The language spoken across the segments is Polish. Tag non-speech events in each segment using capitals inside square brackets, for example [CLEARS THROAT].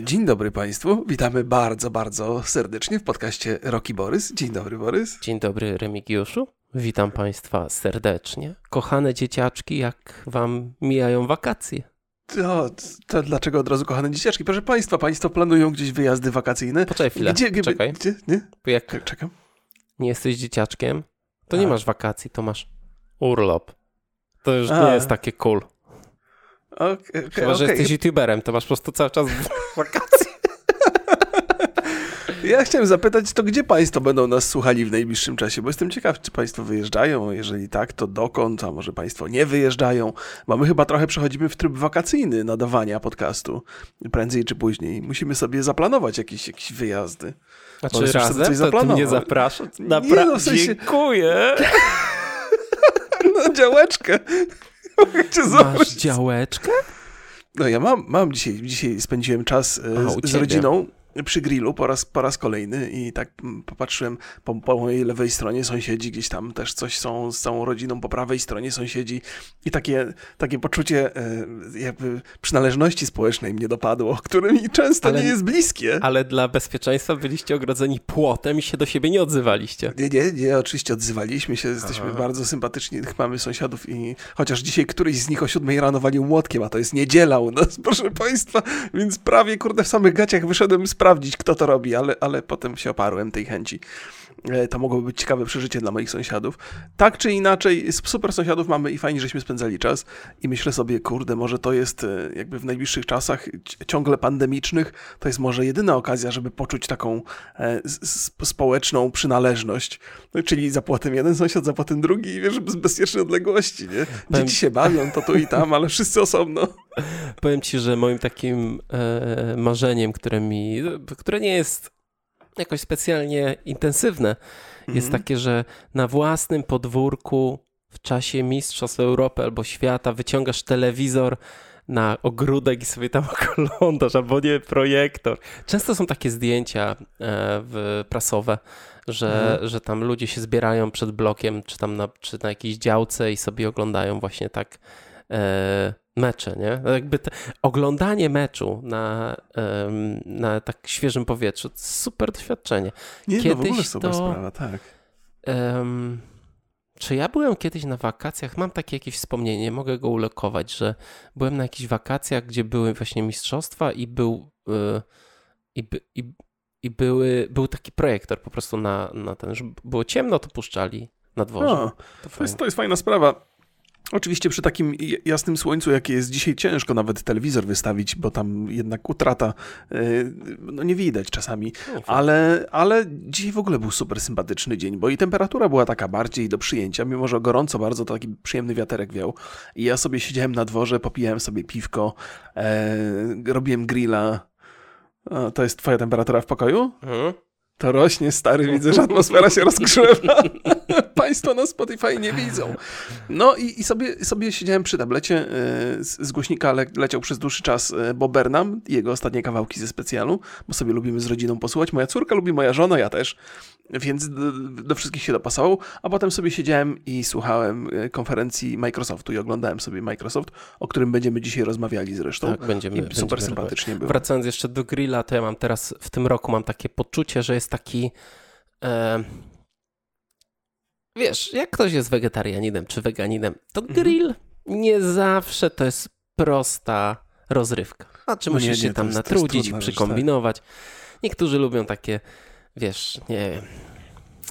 Dzień dobry Państwu. Witamy bardzo, bardzo serdecznie w podcaście Roki Borys. Dzień dobry, Borys. Dzień dobry, Remigiuszu. Witam Państwa serdecznie. Kochane dzieciaczki, jak Wam mijają wakacje? To, to dlaczego od razu kochane dzieciaczki? Proszę Państwa, Państwo planują gdzieś wyjazdy wakacyjne. Poczekaj chwilę, Gdzie, gdzie, czekaj. Gdzie? Nie? Jak Czekam. nie jesteś dzieciaczkiem, to A. nie masz wakacji, to masz urlop. To już A. nie jest takie cool. Okej, Chyba, że okej. jesteś youtuberem, to masz po prostu cały czas [LAUGHS] wakacje. Ja chciałem zapytać, to gdzie Państwo będą nas słuchali w najbliższym czasie? Bo jestem ciekaw, czy Państwo wyjeżdżają. Jeżeli tak, to dokąd? A może Państwo nie wyjeżdżają? Bo my chyba trochę przechodzimy w tryb wakacyjny nadawania podcastu. Prędzej czy później. Musimy sobie zaplanować jakieś, jakieś wyjazdy. Borys już sobie razem, coś to ty mnie zapraszasz? Nie, Napra- no, w sensie- Dziękuję. [LAUGHS] Na działeczkę. [LAUGHS] Mogę cię Masz działeczkę? No ja mam, mam dzisiaj, dzisiaj spędziłem czas e, A, z, rodziną przy grillu po raz, po raz kolejny i tak popatrzyłem po, po mojej lewej stronie sąsiedzi, gdzieś tam też coś są z całą rodziną, po prawej stronie sąsiedzi i takie, takie poczucie e, jakby przynależności społecznej mnie dopadło, które mi często Ale- nie jest bliskie. Ale dla bezpieczeństwa byliście ogrodzeni płotem i się do siebie nie odzywaliście. Nie, nie, nie, oczywiście odzywaliśmy się, jesteśmy Aha. bardzo sympatyczni, mamy sąsiadów i chociaż dzisiaj któryś z nich o siódmej rano walił młotkiem, a to jest niedziela u nas, [LAUGHS] proszę państwa, więc prawie kurde w samych gaciach wyszedłem sprawdzić, kto to robi, ale, ale potem się oparłem tej chęci. E, To mogłoby być ciekawe przeżycie dla moich sąsiadów. Tak czy inaczej, z super sąsiadów mamy i fajnie, żeśmy spędzali czas i myślę sobie, kurde, może to jest e, jakby w najbliższych czasach ci- ciągle pandemicznych, to jest może jedyna okazja, żeby poczuć taką e, społeczną przynależność. No, czyli za płotem jeden sąsiad, za płotem drugi i wiesz, z bezpiecznej odległości, nie? Dzieci się bawią, to tu i tam, ale wszyscy osobno. [LAUGHS] Powiem ci, że moim takim marzeniem, które mi, które nie jest jakoś specjalnie intensywne, jest Mhm. takie, że na własnym podwórku w czasie Mistrzostw Europy albo świata wyciągasz telewizor na ogródek i sobie tam [LAUGHS] oglądasz, albo nie projektor. Często są takie zdjęcia e, w, prasowe, że, Mhm. że tam ludzie się zbierają przed blokiem, czy tam na, czy na jakiejś działce i sobie oglądają właśnie tak e, mecze, nie? Jakby te, oglądanie meczu na, na tak świeżym powietrzu to super doświadczenie. Nie, no w ogóle Kiedyś super to- sprawa, tak. Em, czy ja byłem kiedyś na wakacjach? Mam takie jakieś wspomnienie, mogę go ulokować, że byłem na jakichś wakacjach, gdzie były właśnie mistrzostwa i był y, i, i, i były, był taki projektor po prostu na, na ten, że było ciemno, to puszczali na dworze. No, to to jest, to jest fajna sprawa. Oczywiście przy takim jasnym słońcu, jakie jest dzisiaj, ciężko nawet telewizor wystawić, bo tam jednak utrata, yy, no nie widać czasami. No. Ale, ale dzisiaj w ogóle był super sympatyczny dzień, bo i temperatura była taka bardziej do przyjęcia, mimo że gorąco bardzo, to taki przyjemny wiaterek wiał. I ja sobie siedziałem na dworze, popijałem sobie piwko, e, robiłem grilla. A, to jest twoja temperatura w pokoju? Mhm. To rośnie, stary, widzę, że atmosfera się rozgrzewa. [LAUGHS] Państwo na Spotify nie widzą. No i, i sobie, sobie siedziałem przy tablecie, e, z, z głośnika le, leciał przez dłuższy czas e, Bob Burnham, jego ostatnie kawałki ze specjalu, bo sobie lubimy z rodziną posłuchać. Moja córka lubi, moja żona, ja też, więc do, do wszystkich się dopasował. A potem sobie siedziałem i słuchałem e, konferencji Microsoftu i oglądałem sobie Microsoft, o którym będziemy dzisiaj rozmawiali zresztą. Tak, będziemy, I będziemy super rozmawiać. sympatycznie było. Wracając jeszcze do grilla, to ja mam teraz w tym roku mam takie poczucie, że jest taki. E, wiesz, jak ktoś jest wegetarianinem czy weganinem, to Mhm. grill nie zawsze to jest prosta rozrywka. Znaczy, No nie, musisz nie, się tam jest- natrudzić, trudna rzecz, tak. przykombinować. Niektórzy lubią takie, wiesz, nie wiem,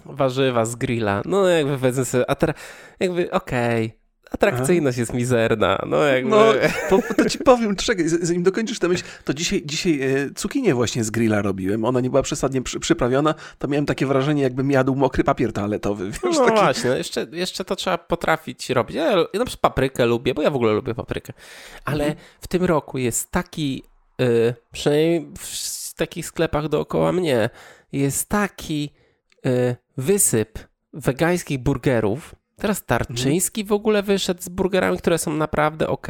warzywa z grilla. No, jakby powiedzmy sobie, atra- jakby okej. Atrakcyjność jest mizerna. No, jakby. No, to, to ci powiem, czekaj, zanim dokończysz tę myśl, to dzisiaj, dzisiaj e, cukinię właśnie z grilla robiłem. Ona nie była przesadnie przy, przyprawiona, to miałem takie wrażenie, jakbym jadł mokry papier toaletowy. Wiesz, No taki, właśnie, no jeszcze, jeszcze to trzeba potrafić robić. Ja, ja na przykład paprykę lubię, bo ja w ogóle lubię paprykę. Ale Mhm. w tym roku jest taki, y, przynajmniej w takich sklepach dookoła mnie, jest taki y, wysyp wegańskich burgerów. Teraz Tarczyński w ogóle wyszedł z burgerami, które są naprawdę ok.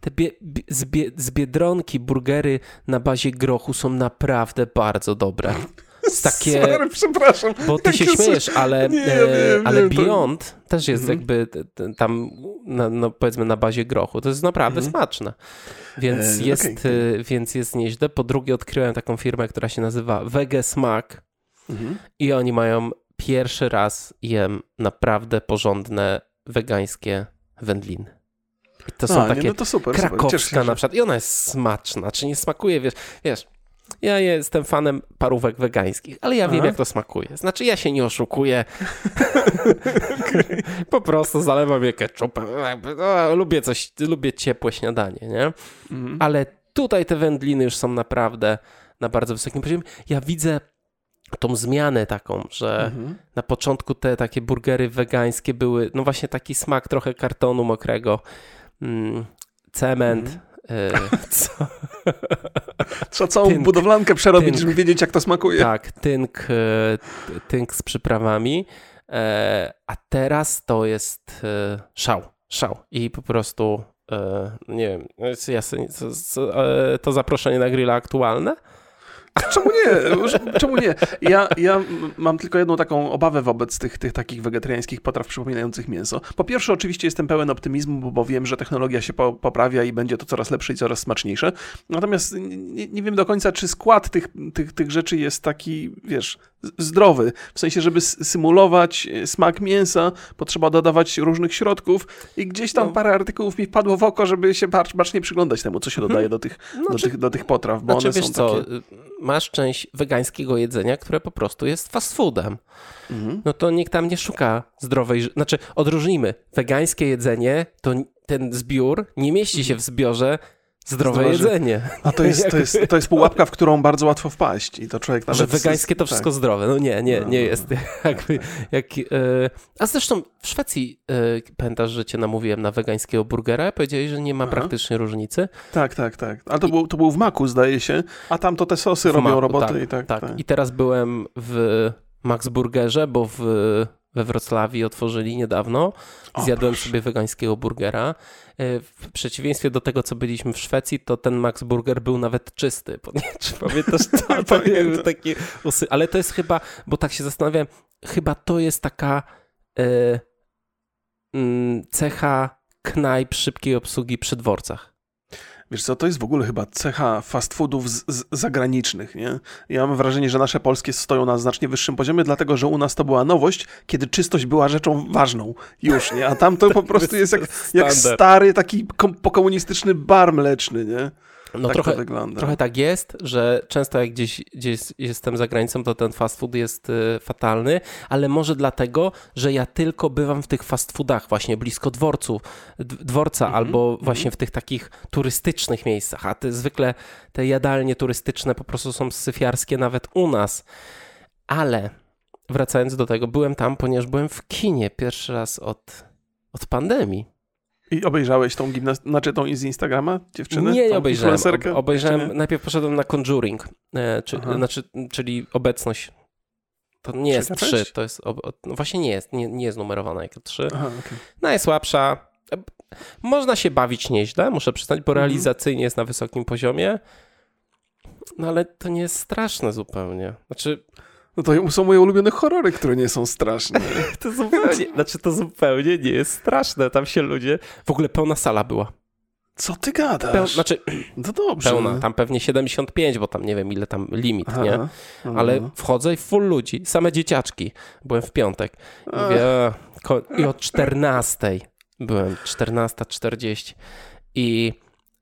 Te bie, bie, z, bie, z Biedronki burgery na bazie grochu są naprawdę bardzo dobre. [LAUGHS] takie... Sorry, przepraszam. Bo ty się śmiejesz, ale, Nie, ja e, ale to- Beyond też jest Mhm. jakby tam, na, no powiedzmy, na bazie grochu. To jest naprawdę Mhm. smaczne. Więc, E, jest, okej, e, więc jest nieźle. Po drugie, odkryłem taką firmę, która się nazywa Wege Smack Mhm. i oni mają pierwszy raz jem naprawdę porządne wegańskie wędliny. I to są A, takie nie, no to super, super. Krakowska się, na przykład i ona jest smaczna, czy nie smakuje, wiesz, wiesz, ja jestem fanem parówek wegańskich, ale ja wiem, Aha. jak to smakuje. Znaczy, ja się nie oszukuję. [LAUGHS] po prostu zalewam je ketchupem. No, lubię coś, lubię ciepłe śniadanie, nie? Mhm. Ale tutaj te wędliny już są naprawdę na bardzo wysokim poziomie. Ja widzę tą zmianę taką, że Mhm. na początku te takie burgery wegańskie były, no właśnie taki smak trochę kartonu mokrego, mm, cement, Mhm. y, [LAUGHS] co, [LAUGHS] Trzeba całą Tynk. budowlankę przerobić, Tynk. żeby wiedzieć, jak to smakuje. tak, tynk, y, tynk z przyprawami, e, a teraz to jest e, szał, szał i po prostu e, nie wiem, no jest e, to zaproszenie na grilla aktualne? Czemu nie? Czemu nie? Ja, ja mam tylko jedną taką obawę wobec tych, tych takich wegetariańskich potraw przypominających mięso. Po pierwsze, oczywiście jestem pełen optymizmu, bo, bo wiem, że technologia się po, poprawia i będzie to coraz lepsze i coraz smaczniejsze. Natomiast nie, nie wiem do końca, czy skład tych, tych, tych rzeczy jest taki, wiesz, zdrowy. W sensie, żeby symulować e, smak mięsa, potrzeba dodawać różnych środków i gdzieś tam No. parę artykułów mi wpadło w oko, żeby się bacz, bacznie przyglądać temu, co się dodaje do tych, do Znaczy- tych, do tych potraw, bo Znaczy, one wiesz są co, takie... y, masz część wegańskiego jedzenia, które po prostu jest fast foodem. Mhm. No to nikt tam nie szuka zdrowej, znaczy odróżnijmy, wegańskie jedzenie, to ten zbiór nie mieści się w zbiorze zdrowe Zdrowe ży- jedzenie. A to jest, to, jest, to jest pułapka, w którą bardzo łatwo wpaść i to człowiek nawet... Że wegańskie to tak. wszystko zdrowe. No nie, nie, No, nie no, jest. [LAUGHS] Jakby, jak, e, a zresztą w Szwecji e, pamiętasz, że cię namówiłem na wegańskiego burgera? Powiedziałeś, że nie ma Aha. praktycznie różnicy. Tak, tak, tak. Ale to był, to był w Maku, zdaje się, a tam to te sosy W robią Maku, robotę tak, i tak, Tak, tak. i teraz byłem w Max Burgerze, bo w, we Wrocławiu otworzyli niedawno. O, Zjadłem proszę. sobie wegańskiego burgera. E, W przeciwieństwie do tego, co byliśmy w Szwecji, to ten Max Burger był nawet czysty. [LAUGHS] Czy pamiętasz to? Pamiętam. taki usy... Ale to jest chyba, bo tak się zastanawiałem, chyba to jest taka mm, cecha knajp szybkiej obsługi przy dworcach. Wiesz co, to jest w ogóle chyba cecha fast foodów z, z zagranicznych, nie? Ja mam wrażenie, że nasze polskie stoją na znacznie wyższym poziomie, dlatego że u nas to była nowość, kiedy czystość była rzeczą ważną już, nie? A tam to po [LAUGHS] prostu jest jak, jak stary taki kom- pokomunistyczny bar mleczny, nie? No tak trochę. Trochę tak jest, że często jak gdzieś, gdzieś jestem za granicą, to ten fast food jest y, fatalny, ale może dlatego, że ja tylko bywam w tych fast foodach właśnie blisko dworców, d- dworca Mhm, albo mhm. właśnie w tych takich turystycznych miejscach, a te zwykle te jadalnie turystyczne po prostu są syfiarskie nawet u nas. Ale wracając do tego, byłem tam, ponieważ byłem w kinie pierwszy raz od, od pandemii. I obejrzałeś tą gimnastykę, znaczy tą z Instagrama dziewczynę? Nie, nie obejrzałem. Ob, obejrzałem, nie? najpierw poszedłem na Conjuring, e, czy, znaczy, czyli obecność. To nie jest Trzecia trzy, część? to jest, ob, no właśnie nie jest, nie, nie jest numerowana jako trzy. Aha, okej. Najsłabsza. Można się bawić nieźle, muszę przyznać, bo Mhm. realizacyjnie jest na wysokim poziomie. No ale to nie jest straszne zupełnie. Znaczy, No to są moje ulubione horrory, które nie są straszne. [LAUGHS] to zupełnie, znaczy to zupełnie nie jest straszne. Tam się ludzie. W ogóle pełna sala była. Co ty gadasz? Peł, znaczy, [CLEARS THROAT] No dobrze. pełna, tam pewnie 75, bo tam nie wiem ile tam limit, Aha, nie? Ale no. wchodzę i full ludzi, same dzieciaczki. Byłem w piątek. Ach. Mówię, I od 14 byłem, 14.40 i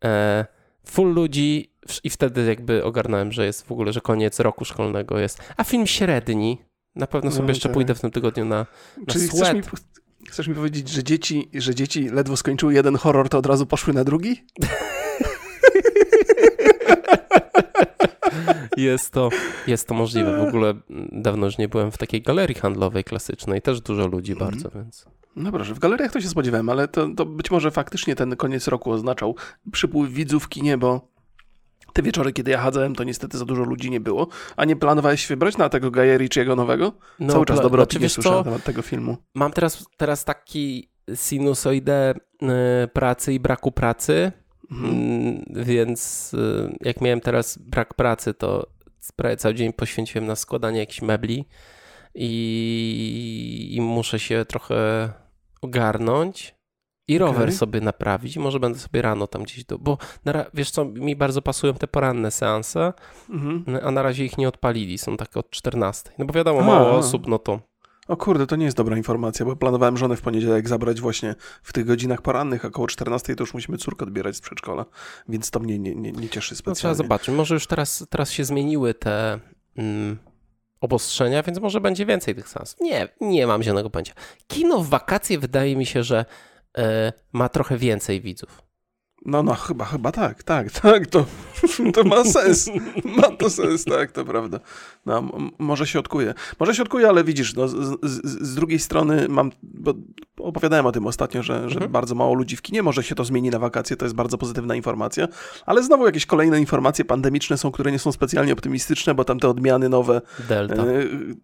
e, full ludzi i wtedy jakby ogarnąłem, że jest w ogóle, że koniec roku szkolnego jest. A film średni, na pewno sobie No, jeszcze tak. pójdę w tym tygodniu na, na Czyli chcesz mi, chcesz mi powiedzieć, że dzieci, że dzieci ledwo skończyły jeden horror, to od razu poszły na drugi? [LAUGHS] Jest to, jest to możliwe. W ogóle dawno już nie byłem w takiej galerii handlowej klasycznej, też dużo ludzi Mhm. bardzo, więc... No proszę, w galeriach to się spodziewałem, ale to, to być może faktycznie ten koniec roku oznaczał przypływ widzów w kinie, bo te wieczory, kiedy ja chadzałem, to niestety za dużo ludzi nie było. A nie planowałeś się wybrać na tego Gaja Ritchiego nowego? No, Cały czas dobre znaczy, słyszę na temat tego filmu. Mam teraz, teraz taki sinusoidę y, pracy i braku pracy, Mhm. Mm, Więc y, jak miałem teraz brak pracy, to prawie cały dzień poświęciłem na składanie jakichś mebli i, i muszę się trochę ogarnąć i rower Okej. sobie naprawić. Może będę sobie rano tam gdzieś do. Bo na, wiesz co, mi bardzo pasują te poranne seanse, Mhm. a na razie ich nie odpalili. Są takie od 14. No bo wiadomo, A. mało osób, no to. O kurde, to nie jest dobra informacja, bo planowałem żonę w poniedziałek zabrać właśnie w tych godzinach porannych, a około 14 to już musimy córkę odbierać z przedszkola, więc to mnie nie, nie, nie cieszy No, trzeba specjalnie. zobaczyć. Może już teraz, teraz się zmieniły te mm, obostrzenia, więc może będzie więcej tych seansów. Nie, nie mam zielonego pojęcia. Kino w wakacje wydaje mi się, że ma trochę więcej widzów. No, no, chyba, chyba tak, tak, [LAUGHS] tak, to, to ma sens. Ma to sens, tak, to prawda. No, może się odkuje. Może się odkuje, ale widzisz, no, z, z, z drugiej strony mam, bo opowiadałem o tym ostatnio, że, że Mhm. bardzo mało ludzi w kinie, może się to zmieni na wakacje, to jest bardzo pozytywna informacja, ale znowu jakieś kolejne informacje pandemiczne są, które nie są specjalnie optymistyczne, bo tam te odmiany nowe, Delta. e,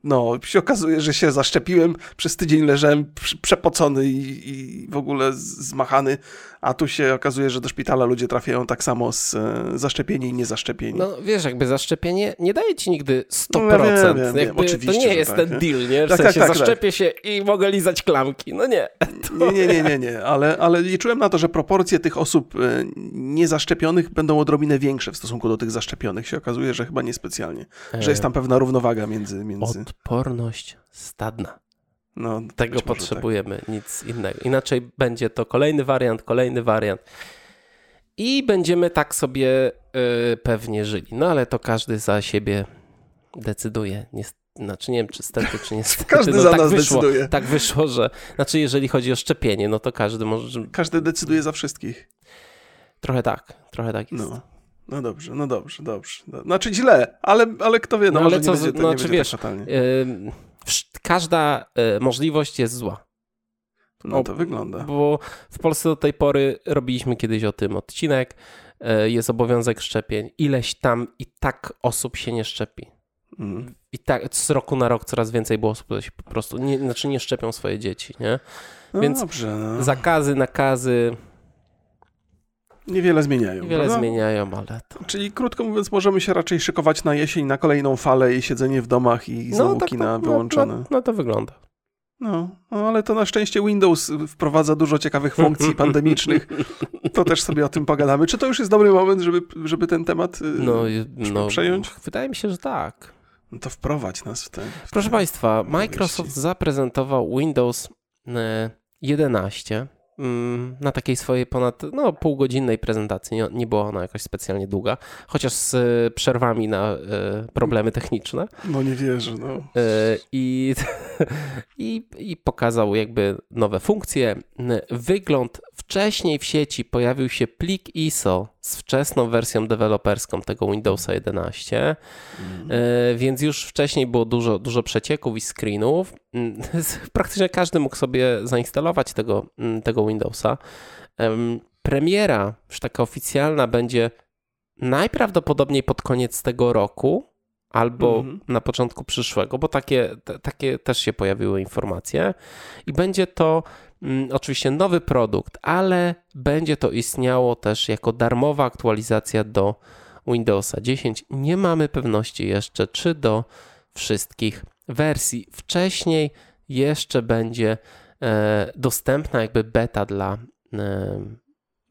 no, się okazuje, że się zaszczepiłem, przez tydzień leżałem prze- przepocony i, i w ogóle zmachany, a tu się okazuje, że do szpitala ludzie trafiają tak samo z e, zaszczepieni i niezaszczepieni. No wiesz, jakby zaszczepienie nie daje ci nigdy 100%. No, ja wiem, wiem, wiem. Oczywiście, to nie jest tak, ten nie? deal, nie? W Tak, sensie tak, tak, zaszczepię się i mogę lizać klamki. No nie. [LAUGHS] Nie, nie, nie, nie, nie, ale, ale liczyłem na to, że proporcje tych osób e, niezaszczepionych będą odrobinę większe w stosunku do tych zaszczepionych. Się okazuje, że chyba niespecjalnie. Że jest tam pewna równowaga między... między Odporność stadna. no, Tego może potrzebujemy, nic innego. Inaczej będzie to kolejny wariant, kolejny wariant. I będziemy tak sobie y, pewnie żyli. No ale to każdy za siebie decyduje. Nie, znaczy nie wiem, czy stety, czy niestety. [LAUGHS] Każdy no, za tak nas wyszło, decyduje. Tak wyszło, że. Znaczy, jeżeli chodzi o szczepienie, no to każdy może. Tak. Każdy decyduje za wszystkich. Trochę tak, trochę tak jest. No. No dobrze, no dobrze, dobrze. No, Znaczy źle, ale, ale kto wie, no, No, ale co będzie, no, czy będzie wiesz, tak wsz- każda y, możliwość jest zła. No o, to wygląda. Bo w Polsce do tej pory robiliśmy kiedyś o tym odcinek. y, Jest obowiązek szczepień. Ileś tam i tak osób się nie szczepi. Mm. I tak z roku na rok coraz więcej było osób, które się po prostu nie, znaczy nie szczepią swoje dzieci, nie? No Więc dobrze, no. Zakazy, nakazy niewiele zmieniają. niewiele prawda? zmieniają, ale to... Czyli krótko mówiąc, możemy się raczej szykować na jesień, na kolejną falę i siedzenie w domach i znowu tak, kina no, wyłączone. No, no to wygląda. No, no, ale to na szczęście Windows wprowadza dużo ciekawych funkcji [LAUGHS] pandemicznych. To też sobie o tym pogadamy. Czy to już jest dobry moment, żeby, żeby ten temat y, No, no, przejąć? Wydaje mi się, że tak. No to wprowadź nas w ten. W Proszę Państwa, opowieści. Microsoft zaprezentował Windows e, 11 mm, na takiej swojej ponad no, półgodzinnej prezentacji. Nie, nie była ona jakoś specjalnie długa, chociaż z e, przerwami na e, problemy techniczne. No nie wierzę, no. E, I, [LAUGHS] i, I pokazał jakby nowe funkcje. Wygląd wcześniej w sieci pojawił się plik ISO z wczesną wersją deweloperską tego Windowsa 11, e, więc już wcześniej było dużo, dużo przecieków i screenów. Mm, [LAUGHS] Praktycznie każdy mógł sobie zainstalować tego, mm, tego Windowsa. Em, Premiera, już taka oficjalna, będzie najprawdopodobniej pod koniec tego roku albo Mhm. na początku przyszłego, bo takie, te, takie też się pojawiły informacje. I będzie to mm, oczywiście nowy produkt, ale będzie to istniało też jako darmowa aktualizacja do Windowsa 10. Nie mamy pewności jeszcze, czy do wszystkich wersji. Wcześniej jeszcze będzie e, dostępna jakby beta dla e,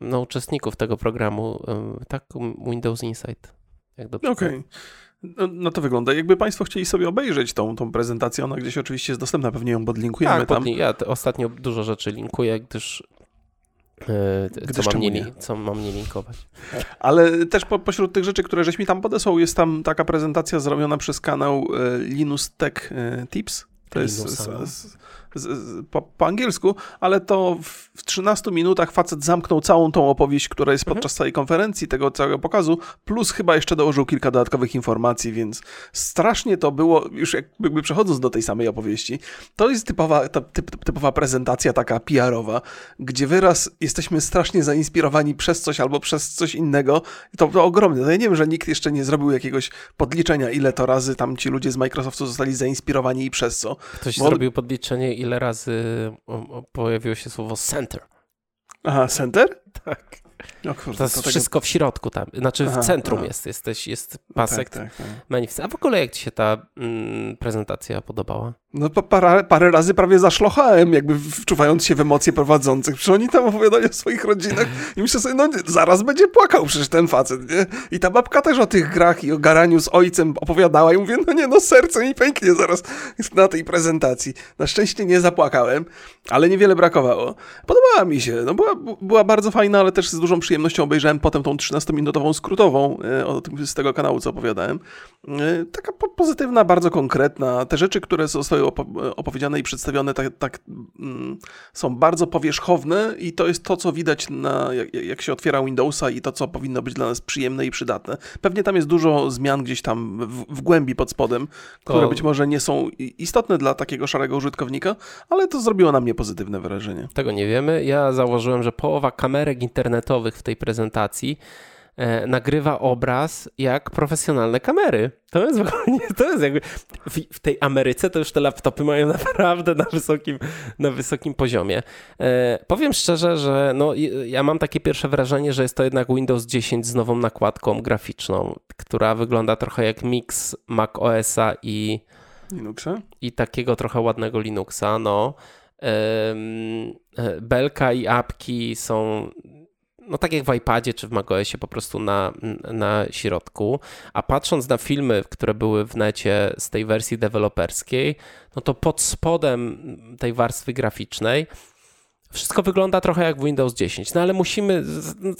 no, uczestników tego programu, e, tak, Windows Insight. Jak dobrze Okej. No, no to wygląda. Jakby Państwo chcieli sobie obejrzeć tą, tą prezentację, ona gdzieś oczywiście jest dostępna, pewnie ją podlinkujemy Tak, tam. podli- ja ostatnio dużo rzeczy linkuję, gdyż e, co, mam nie, nie? co mam nie linkować. Ale też po, pośród tych rzeczy, które żeś mi tam podesłał, jest tam taka prezentacja zrobiona przez kanał e, Linus Tech e, Tips. To jest Linusa, no. Z, z, po, po angielsku, ale to w, w 13 minutach facet zamknął całą tą opowieść, która jest Mhm. podczas całej konferencji, tego całego pokazu, plus chyba jeszcze dołożył kilka dodatkowych informacji, więc strasznie to było, już jakby przechodząc do tej samej opowieści, to jest typowa, ta, typ, typowa prezentacja taka PR-owa, gdzie wyraz jesteśmy strasznie zainspirowani przez coś albo przez coś innego. To, to ogromne. No ja nie wiem, że nikt jeszcze nie zrobił jakiegoś podliczenia, ile to razy tam ci ludzie z Microsoftu zostali zainspirowani i przez co. Ktoś Bo- zrobił podliczenie, ile razy pojawiło się słowo center. Aha, Center? Tak. O kurde, To jest tego- wszystko w środku tam, znaczy Aha, w centrum aha. jest, jesteś, jest pasek Tak, tak, tak. manifestacji. A w ogóle jak ci się ta mm, prezentacja podobała? No pa- parę, parę razy prawie zaszlochałem, jakby wczuwając się w emocje prowadzących. Przecież oni tam opowiadali o swoich rodzinach i myślę sobie, no zaraz będzie płakał przecież ten facet, nie? I ta babka też o tych grach i o garaniu z ojcem opowiadała i mówię, no nie, no serce mi pęknie zaraz na tej prezentacji. Na szczęście nie zapłakałem, ale niewiele brakowało. Podobała mi się, no była, była bardzo fajna, ale też z dużą przyjemnością obejrzałem potem tą 13-minutową skrótową e, z tego kanału, co opowiadałem. E, Taka po- pozytywna, bardzo konkretna. Te rzeczy, które zostały opo- opowiedziane i przedstawione, tak, tak mm, są bardzo powierzchowne i to jest to, co widać, na, jak, się otwiera Windowsa i to, co powinno być dla nas przyjemne i przydatne. Pewnie tam jest dużo zmian gdzieś tam w, w głębi pod spodem, które To- być może nie są istotne dla takiego szarego użytkownika, ale to zrobiło na mnie pozytywne wrażenie. Tego nie wiemy. Ja założyłem, że połowa kamerek internetowych w tej prezentacji e, nagrywa obraz jak profesjonalne kamery. To jest w ogóle nie, to jest jakby w, w tej Ameryce to już te laptopy mają [LAUGHS] naprawdę na wysokim, na wysokim poziomie. E, powiem szczerze, że no, ja mam takie pierwsze wrażenie, że jest to jednak Windows 10 z nową nakładką graficzną, która wygląda trochę jak mix Mac OS-a i Linuxa? i takiego trochę ładnego Linuxa, no. E, Belka i apki są no tak jak w iPadzie czy w macOSie po prostu na, na środku, a patrząc na filmy, które były w necie z tej wersji deweloperskiej, no to pod spodem tej warstwy graficznej wszystko wygląda trochę jak w Windows 10, no ale musimy,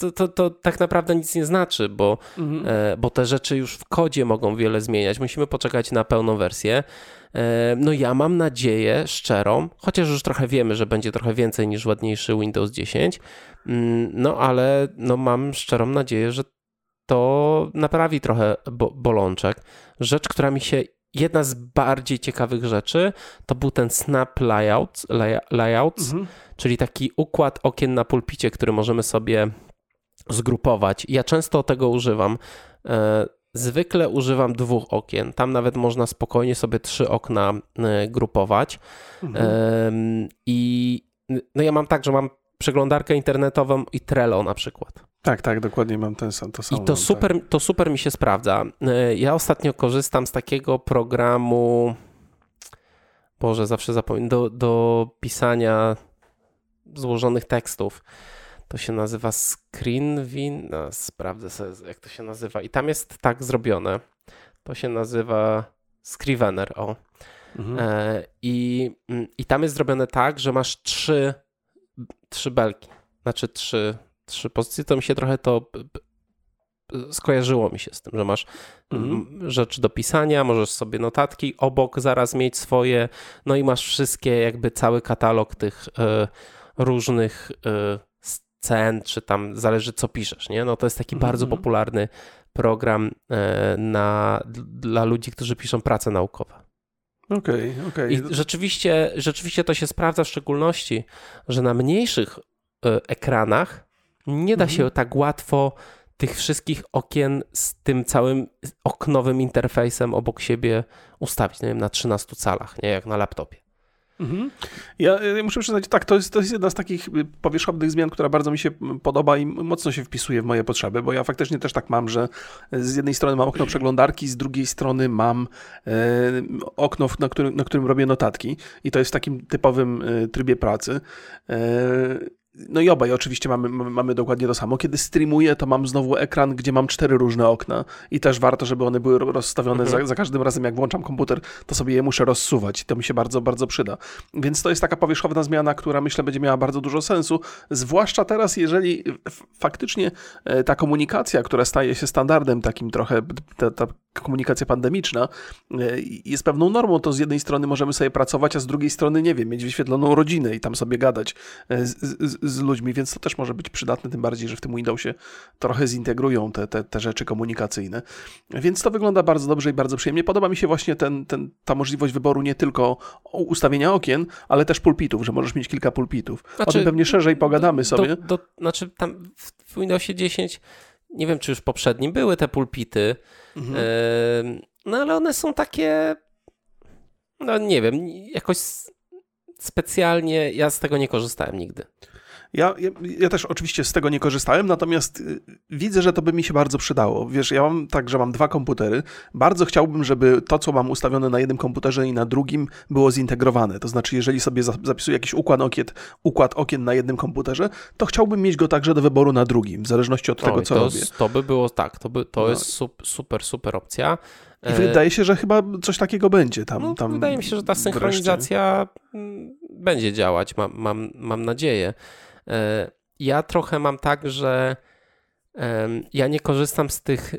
to, to, to tak naprawdę nic nie znaczy, bo Mhm. e, bo te rzeczy już w kodzie mogą wiele zmieniać. Musimy poczekać na pełną wersję. E, No ja mam nadzieję szczerą, chociaż już trochę wiemy, że będzie trochę więcej niż ładniejszy Windows 10, mm, no ale no mam szczerą nadzieję, że to naprawi trochę bo bolączek. Rzecz, która mi się jedna z bardziej ciekawych rzeczy, to był ten snap layout, lay, layouts, Mhm. czyli taki układ okien na pulpicie, który możemy sobie zgrupować. Ja często tego używam. Zwykle używam dwóch okien. Tam nawet można spokojnie sobie trzy okna e, grupować. Mhm. I no ja mam tak, że mam przeglądarkę internetową i Trello na przykład. Tak, tak, dokładnie mam ten sam, to samo. I to mam, super, to super mi się sprawdza. E, Ja ostatnio korzystam z takiego programu. Boże, zawsze zapomnę. Do, do pisania złożonych tekstów. To się nazywa Screenvin. No, sprawdzę sobie, jak to się nazywa. I tam jest tak zrobione. To się nazywa Scrivener. O. Mhm. E, I, mm, I tam jest zrobione tak, że masz trzy, trzy belki, znaczy trzy, trzy pozycje. To mi się trochę to skojarzyło mi się z tym, że masz Mhm. rzecz do pisania, możesz sobie notatki obok zaraz mieć swoje, no i masz wszystkie, jakby cały katalog tych e, różnych e, scen, czy tam zależy co piszesz, nie? No to jest taki Mhm, bardzo mhm. popularny program e, na, dla ludzi, którzy piszą prace naukowe. Okej, okej. I rzeczywiście, rzeczywiście to się sprawdza w szczególności, że na mniejszych e, ekranach nie da Mhm. się tak łatwo tych wszystkich okien z tym całym oknowym interfejsem obok siebie ustawić, nie wiem, na 13 calach, nie jak na laptopie. Mhm. Ja, ja muszę przyznać, tak, to jest, to jest jedna z takich y, powierzchownych zmian, która bardzo mi się podoba i mocno się wpisuje w moje potrzeby, bo ja faktycznie też tak mam, że z jednej strony mam okno przeglądarki, z drugiej strony mam e, okno, na którym, na którym robię notatki i to jest w takim typowym e, trybie pracy. E, no i obaj oczywiście mamy, mamy, dokładnie to samo. Kiedy streamuję, to mam znowu ekran, gdzie mam cztery różne okna i też warto, żeby one były ro- rozstawione Mhm. za, za każdym razem, jak włączam komputer, to sobie je muszę rozsuwać i to mi się bardzo, bardzo przyda. Więc to jest taka powierzchowna zmiana, która myślę będzie miała bardzo dużo sensu, zwłaszcza teraz, jeżeli faktycznie e, ta komunikacja, która staje się standardem takim trochę, ta, ta komunikacja pandemiczna e, jest pewną normą, to z jednej strony możemy sobie pracować, a z drugiej strony, nie wiem, mieć wyświetloną rodzinę i tam sobie gadać e, z, z, z ludźmi, więc to też może być przydatne, tym bardziej, że w tym Windowsie trochę zintegrują te, te, te rzeczy komunikacyjne. Więc to wygląda bardzo dobrze i bardzo przyjemnie. Podoba mi się właśnie ten, ten, ta możliwość wyboru nie tylko ustawienia okien, ale też pulpitów, że możesz mieć kilka pulpitów. o Znaczy, tym pewnie szerzej pogadamy do, sobie. Do, do, znaczy tam w, w Windowsie 10, nie wiem czy już poprzednim były te pulpity, Mhm. No ale one są takie, no nie wiem, jakoś specjalnie ja z tego nie korzystałem nigdy. Ja, ja, ja, też oczywiście z tego nie korzystałem, natomiast y, widzę, że to by mi się bardzo przydało. Wiesz, ja mam tak, że mam dwa komputery. Bardzo chciałbym, żeby to, co mam ustawione na jednym komputerze i na drugim, było zintegrowane. To znaczy, jeżeli sobie zapisuję jakiś układ okien, układ okien na jednym komputerze, to chciałbym mieć go także do wyboru na drugim, w zależności od tego, co to, robię. To by było tak, to, by, to no. jest super, super opcja. I wydaje się, że chyba coś takiego będzie tam. No, tam wydaje mi się, że ta synchronizacja wreszcie. będzie działać, mam, mam, mam nadzieję. E, ja trochę mam tak, że ja nie korzystam z tych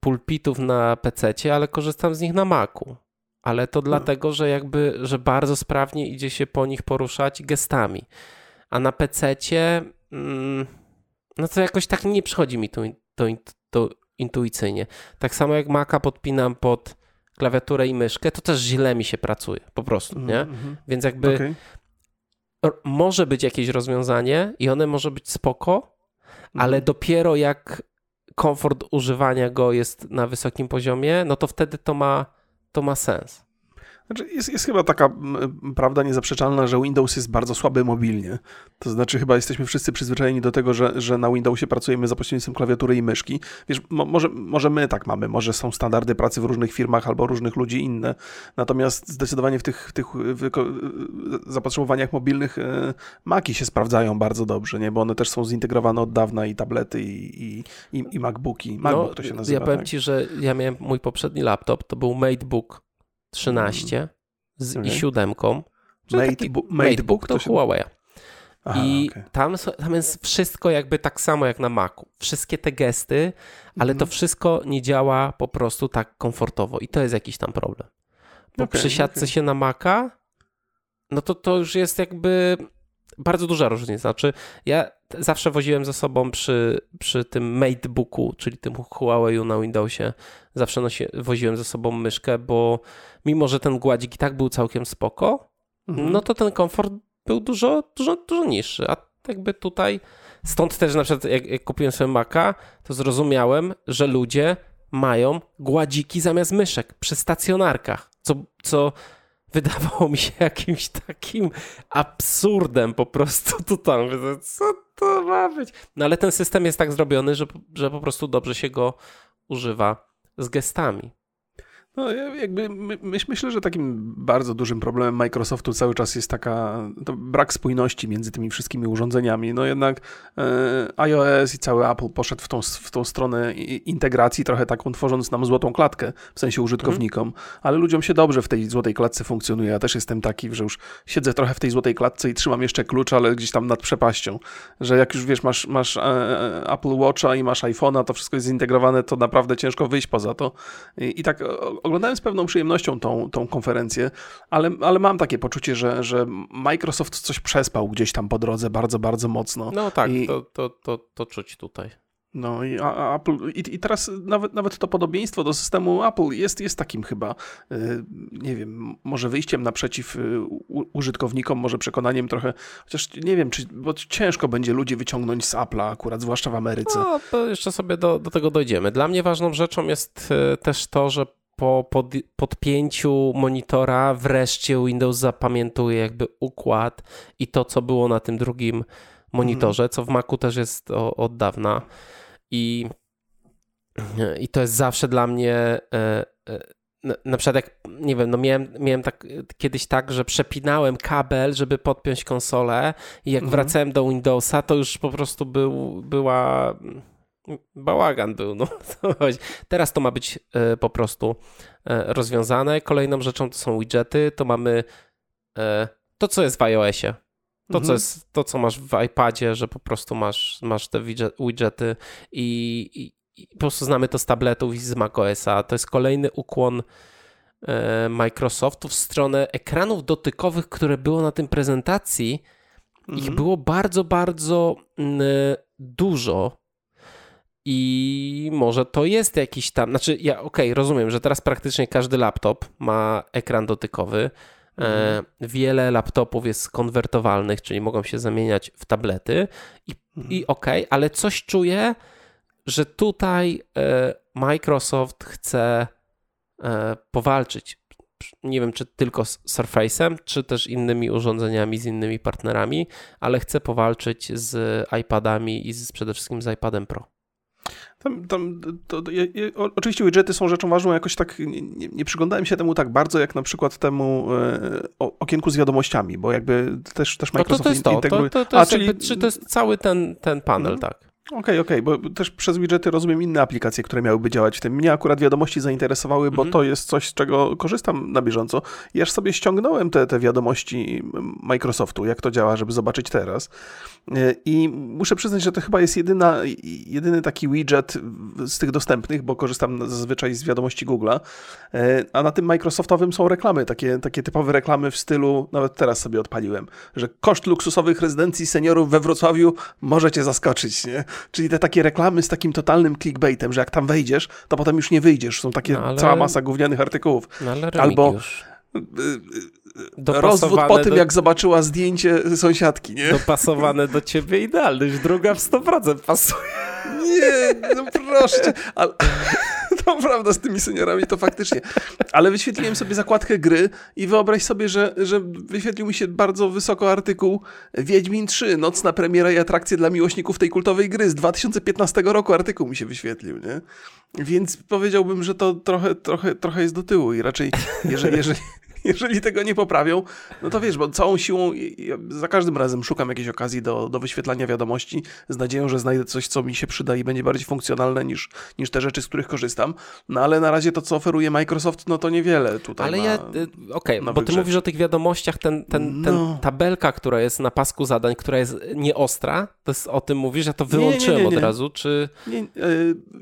pulpitów na PC, ale korzystam z nich na Macu. Ale to no. dlatego, że jakby, że bardzo sprawnie idzie się po nich poruszać gestami. A na PC, mm, no to jakoś tak nie przychodzi mi to, to, to intuicyjnie. Tak samo jak Maca podpinam pod klawiaturę i myszkę, to też źle mi się pracuje, po prostu, nie? Mm -hmm. Więc jakby okay. Może być jakieś rozwiązanie i one może być spoko, -hmm. ale dopiero jak komfort używania go jest na wysokim poziomie, no to wtedy to ma, to ma sens. Znaczy jest, jest chyba taka prawda niezaprzeczalna, że Windows jest bardzo słaby mobilnie. To znaczy chyba jesteśmy wszyscy przyzwyczajeni do tego, że, że na Windowsie pracujemy za pośrednictwem klawiatury i myszki. Wiesz, mo, może, może my tak mamy, może są standardy pracy w różnych firmach albo różnych ludzi inne. Natomiast zdecydowanie w tych, tych zapotrzebowaniach mobilnych e, Maki się sprawdzają bardzo dobrze, nie? bo one też są zintegrowane od dawna i tablety i, i, i, i MacBooki. MacBook no, to się nazywa. Ja powiem tak? Ci, że ja miałem mój poprzedni laptop, to był MateBook 13 z okay. i 7. Matebook, Matebook to, to Huawei. Aha, I okay. tam, tam jest wszystko jakby tak samo jak na Macu. Wszystkie te gesty, ale to mhm. wszystko nie działa po prostu tak komfortowo i to jest jakiś tam problem. Po okay, przysiadce okay. się na Maca, no to to już jest jakby bardzo duża różnica. Znaczy, ja zawsze woziłem ze sobą przy, przy tym Matebooku, czyli tym Huawei na Windowsie, zawsze nosi, woziłem ze sobą myszkę, bo mimo, że ten gładzik i tak był całkiem spoko, mhm. no to ten komfort był dużo, dużo, dużo niższy. A jakby tutaj, stąd też na przykład jak, jak kupiłem sobie Maca, to zrozumiałem, że ludzie mają gładziki zamiast myszek przy stacjonarkach, co, co wydawało mi się jakimś takim absurdem po prostu tutaj. Co to ma być? No ale ten system jest tak zrobiony, że, że po prostu dobrze się go używa z gestami. No, jakby my, myślę, że takim bardzo dużym problemem Microsoftu cały czas jest taka brak spójności między tymi wszystkimi urządzeniami. No jednak e, iOS i cały Apple poszedł w tą, w tą stronę integracji, trochę taką tworząc nam złotą klatkę, w sensie użytkownikom, mhm. ale ludziom się dobrze w tej złotej klatce funkcjonuje. Ja też jestem taki, że już siedzę trochę w tej złotej klatce i trzymam jeszcze klucz, ale gdzieś tam nad przepaścią, że jak już wiesz, masz, masz e, Apple Watcha i masz iPhone'a, to wszystko jest zintegrowane, to naprawdę ciężko wyjść poza to. I, i tak oglądałem z pewną przyjemnością tą, tą konferencję, ale, ale mam takie poczucie, że, że Microsoft coś przespał gdzieś tam po drodze bardzo, bardzo mocno. No tak, I... to, to, to, to czuć tutaj. No i Apple, i, i, teraz nawet, nawet to podobieństwo do systemu Apple jest, jest takim chyba, y, nie wiem, może wyjściem naprzeciw y, użytkownikom, może przekonaniem trochę, chociaż nie wiem, czy, bo ciężko będzie ludzi wyciągnąć z Apple'a akurat, zwłaszcza w Ameryce. No, to jeszcze sobie do, do tego dojdziemy. Dla mnie ważną rzeczą jest y, też to, że po pod, podpięciu monitora wreszcie Windows zapamiętuje jakby układ i to, co było na tym drugim monitorze, mm. co w Macu też jest o, od dawna. I, I to jest zawsze dla mnie. E, e, na przykład jak, nie wiem, no miałem, miałem tak, kiedyś tak, że przepinałem kabel, żeby podpiąć konsolę i jak mm. wracałem do Windowsa, to już po prostu był, była bałagan był. No. [LAUGHS] Teraz to ma być e, po prostu e, rozwiązane. Kolejną rzeczą to są widgety. To mamy e, to, co jest w iOSie. To, mhm. co jest, to, co masz w iPadzie, że po prostu masz, masz te widgety i, i, i po prostu znamy to z tabletów i z macOSa. To jest kolejny ukłon Microsoftu w stronę ekranów dotykowych, które było na tym prezentacji. Mhm. Ich było bardzo, bardzo mm, dużo i może to jest jakiś tam, znaczy ja okej, okay, rozumiem, że teraz praktycznie każdy laptop ma ekran dotykowy. E, mhm. wiele laptopów jest konwertowalnych, czyli mogą się zamieniać w tablety i, mhm. i okej, okay, ale coś czuję, że tutaj e, Microsoft chce e, powalczyć nie wiem, czy tylko z Surface'em, czy też innymi urządzeniami, z innymi partnerami, ale chcę powalczyć z iPadami i z, przede wszystkim z iPadem Pro. Tam, tam, to, to, oczywiście widgety są rzeczą ważną, jakoś tak nie, nie, nie, przyglądałem się temu tak bardzo, jak na przykład temu e, okienku z wiadomościami, bo jakby też, też Microsoft no to, to jest to, to, to, to, jest A, czyli... jakby, czy to jest cały ten, ten panel, no. tak. Okej, okay, okej, okay, bo też przez widgety rozumiem inne aplikacje, które miałyby działać w tym. Mnie akurat wiadomości zainteresowały, bo mm -hmm. to jest coś, z czego korzystam na bieżąco. Ja już sobie ściągnąłem te, te wiadomości Microsoftu, jak to działa, żeby zobaczyć teraz. E, I muszę przyznać, że to chyba jest jedyna, jedyny taki widget z tych dostępnych, bo korzystam zazwyczaj z wiadomości Google'a. E, a na tym Microsoftowym są reklamy, takie, takie typowe reklamy w stylu, nawet teraz sobie odpaliłem, że koszt luksusowych rezydencji seniorów we Wrocławiu możecie zaskoczyć, nie? Czyli te takie reklamy z takim totalnym clickbaitem, że jak tam wejdziesz, to potem już nie wyjdziesz. Są takie no, ale... cała masa gównianych artykułów. No, ale Albo rozwód po tym, do... jak zobaczyła zdjęcie sąsiadki, nie? Dopasowane do ciebie idealny, druga w 100% pasuje. Nie, no proszę ale... To [LAUGHS] prawda, z tymi seniorami to faktycznie. Ale wyświetliłem sobie zakładkę gry i wyobraź sobie, że, że wyświetlił mi się bardzo wysoko artykuł Wiedźmin 3, nocna premiera i atrakcje dla miłośników tej kultowej gry. Z 2015 roku artykuł mi się wyświetlił, nie? Więc powiedziałbym, że to trochę, trochę, trochę jest do tyłu i raczej, jeżeli, jeżeli, [LAUGHS] jeżeli tego nie poprawią, no to wiesz, bo całą siłą ja za każdym razem szukam jakiejś okazji do, do wyświetlania wiadomości z nadzieją, że znajdę coś, co mi się przyda i będzie bardziej funkcjonalne niż, niż te rzeczy, z których korzystam. No ale na razie to, co oferuje Microsoft, no to niewiele tutaj Ale ma, ja, y, okej, okay, bo ty mówisz o tych wiadomościach, ten, ten, ten no. tabelka, która jest na pasku zadań, która jest nieostra, to jest, o tym mówisz, ja to wyłączyłem nie, nie, nie, od razu, czy... Nie, yy,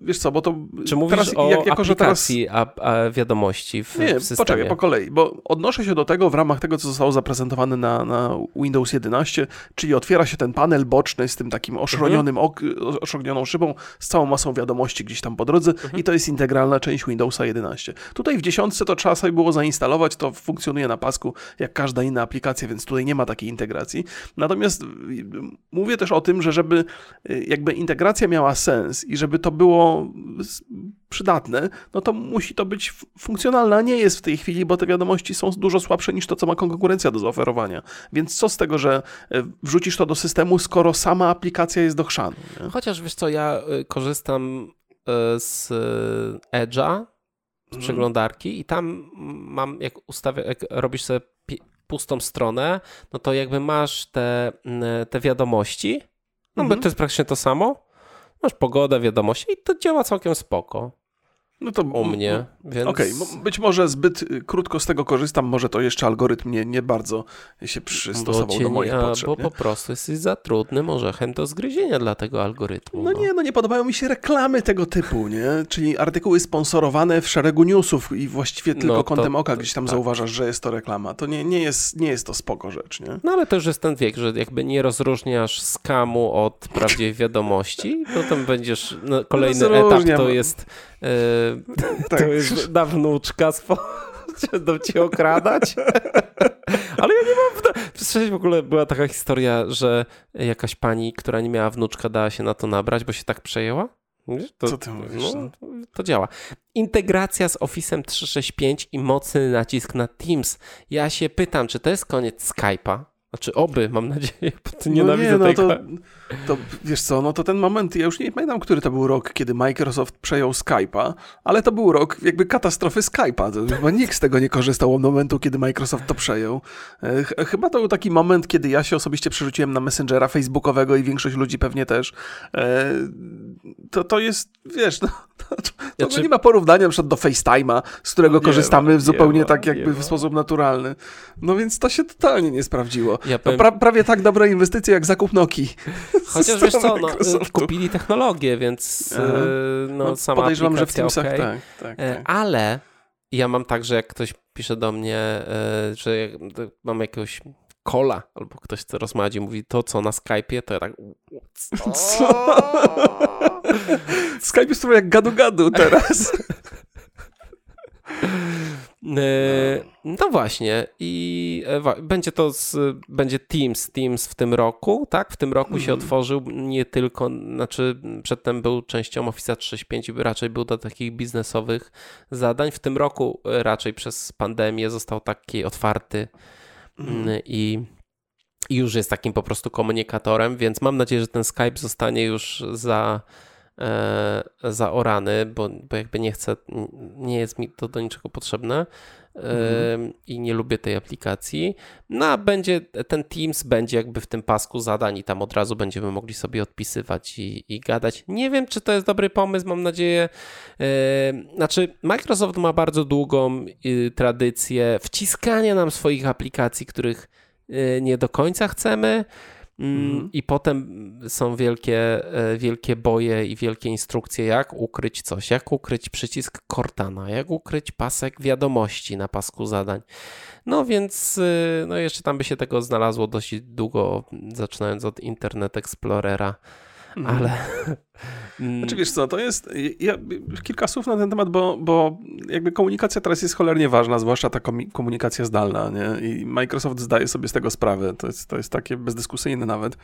wiesz co, bo to... Czy mówisz teraz, o jak, jako, aplikacji teraz... a, a wiadomości w, nie, w systemie? poczekaj, po kolei, bo odnoszę się do tego w ramach tego, co zostało zaprezentowane na, na Windows 11, czyli otwiera się ten panel boczny z tym takim oszronionym, mhm. oszronioną szybą, z całą masą wiadomości gdzieś tam po drodze mhm. i to jest integralna część Windowsa 11. Tutaj w dziesiątce to trzeba sobie było zainstalować, to funkcjonuje na pasku jak każda inna aplikacja, więc tutaj nie ma takiej integracji. Natomiast y, mówię też o tym, że żeby y, jakby integracja miała sens i żeby to było przydatne, no to musi to być funkcjonalne, a nie jest w tej chwili, bo te wiadomości są dużo słabsze niż to, co ma konkurencja do zaoferowania. Więc co z tego, że e, wrzucisz to do systemu, skoro sama aplikacja jest do chrzanu? Nie? Chociaż wiesz co, ja e, korzystam e, z Edge'a, z mhm. przeglądarki i tam mam, jak, ustawia, jak robisz sobie pustą stronę, no to jakby masz te, te wiadomości, no mhm. bo to jest praktycznie to samo, masz pogodę, wiadomości i to działa całkiem spoko. No to u mnie, więc... Okej, okay. być może zbyt y, krótko z tego korzystam, może to jeszcze algorytm nie, nie bardzo się przystosował do moich nie, potrzeb. Bo nie? po prostu jesteś za trudnym orzechem do zgryzienia dla tego algorytmu. No, no, nie, no nie podobają mi się reklamy tego typu, nie? Czyli artykuły sponsorowane w szeregu newsów i właściwie tylko no to, kątem oka gdzieś tam tak. zauważasz, że jest to reklama. To nie, nie, jest, nie jest to spoko rzecz, nie? No ale to już jest ten wiek, że jakby nie rozróżniasz skamu od prawdziwej wiadomości, potem będziesz, no, kolejny no, etap to jest Yy, tak. To jest na wnuczka spo... będą [LAUGHS] ci okradać. [LAUGHS] Ale ja nie mam. Przecież w ogóle była taka historia, że jakaś pani, która nie miała wnuczka, dała się na to nabrać, bo się tak przejęła. To, Co ty mówisz? No, to działa. Integracja z Office'em 365 i mocny nacisk na Teams. Ja się pytam, czy to jest koniec Skype'a? Znaczy oby, mam nadzieję, bo ty no nienawidzę nie, no tej to, to wiesz co, no to ten moment, ja już nie pamiętam, który to był rok, kiedy Microsoft przejął Skype'a, ale to był rok jakby katastrofy Skype'a. Chyba nikt z tego nie korzystał od momentu, kiedy Microsoft to przejął. E, chyba to był taki moment, kiedy ja się osobiście przerzuciłem na Messengera Facebookowego i większość ludzi pewnie też. E, to, to jest, wiesz, no, [LAUGHS] to, to, ja czy... nie ma porównania na do FaceTime'a, z którego no korzystamy ma, zupełnie ma, tak jakby w sposób naturalny. No więc to się totalnie nie sprawdziło. Ja powiem... pra prawie tak dobra inwestycja jak zakup Noki. [LAUGHS] Chociaż wiesz co, no, kupili technologię, więc y, no, no, sama podejrzewam, że w tym okay. tak, tak, e, tak. Ale ja mam tak, że jak ktoś pisze do mnie, e, że mam jakiegoś kola, albo ktoś chce rozmawiać i mówi to, co na Skype'ie, to ja tak... [LAUGHS] Co? Skype jest trochę jak gadu-gadu teraz. [LAUGHS] E, no właśnie i e, będzie to z, będzie Teams, Teams w tym roku, tak? W tym roku się Mhm. otworzył nie tylko, znaczy przedtem był częścią Office 365 i raczej był do takich biznesowych zadań. W tym roku e, raczej przez pandemię został taki otwarty Mhm. mm, i i już jest takim po prostu komunikatorem, więc mam nadzieję, że ten Skype zostanie już za, zaorany, bo, bo jakby nie chcę, nie jest mi to do niczego potrzebne e, i nie lubię tej aplikacji. No a będzie, ten Teams będzie jakby w tym pasku zadań i tam od razu będziemy mogli sobie odpisywać i, i gadać. Nie wiem, czy to jest dobry pomysł, mam nadzieję. E, znaczy, Microsoft ma bardzo długą y, tradycję wciskania nam swoich aplikacji, których y, nie do końca chcemy. Mhm. I potem są wielkie, e, wielkie boje i wielkie instrukcje, jak ukryć coś, jak ukryć przycisk Cortana, jak ukryć pasek wiadomości na pasku zadań. No więc y, no jeszcze tam by się tego znalazło dość długo, zaczynając od Internet Explorera, Mhm. ale... [LAUGHS] Mm, Znaczy wiesz co, to jest, ja, kilka słów na ten temat, bo, bo jakby komunikacja teraz jest cholernie ważna, zwłaszcza ta komunikacja zdalna, nie? I Microsoft zdaje sobie z tego sprawę, to jest, to jest takie bezdyskusyjne nawet.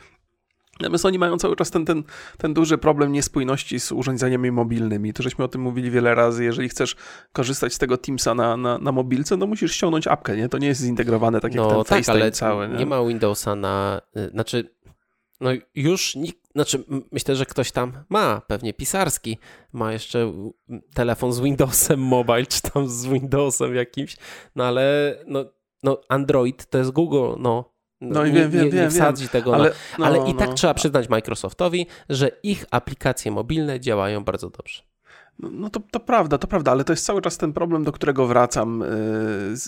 Natomiast oni mają cały czas ten, ten, ten duży problem niespójności z urządzeniami mobilnymi. To żeśmy o tym mówili wiele razy. Jeżeli chcesz korzystać z tego Teamsa na, na, na mobilce, no musisz ściągnąć apkę, nie? To nie jest zintegrowane tak jak no ten tak, ale cały, nie? nie? ma Windowsa na... y, Znaczy, no już nikt... Znaczy, myślę, że ktoś tam ma, pewnie pisarski, ma jeszcze telefon z Windowsem [LAUGHS] Mobile, czy tam z Windowsem jakimś, no ale no, no Android to jest Google, no. No i nie, wiem, wiem, nie, wiem, nie wsadzi tego, Ale, ale, no, ale i tak no. trzeba przyznać Microsoftowi, że ich aplikacje mobilne działają bardzo dobrze. No, to, to prawda, to prawda, ale to jest cały czas ten problem, do którego wracam,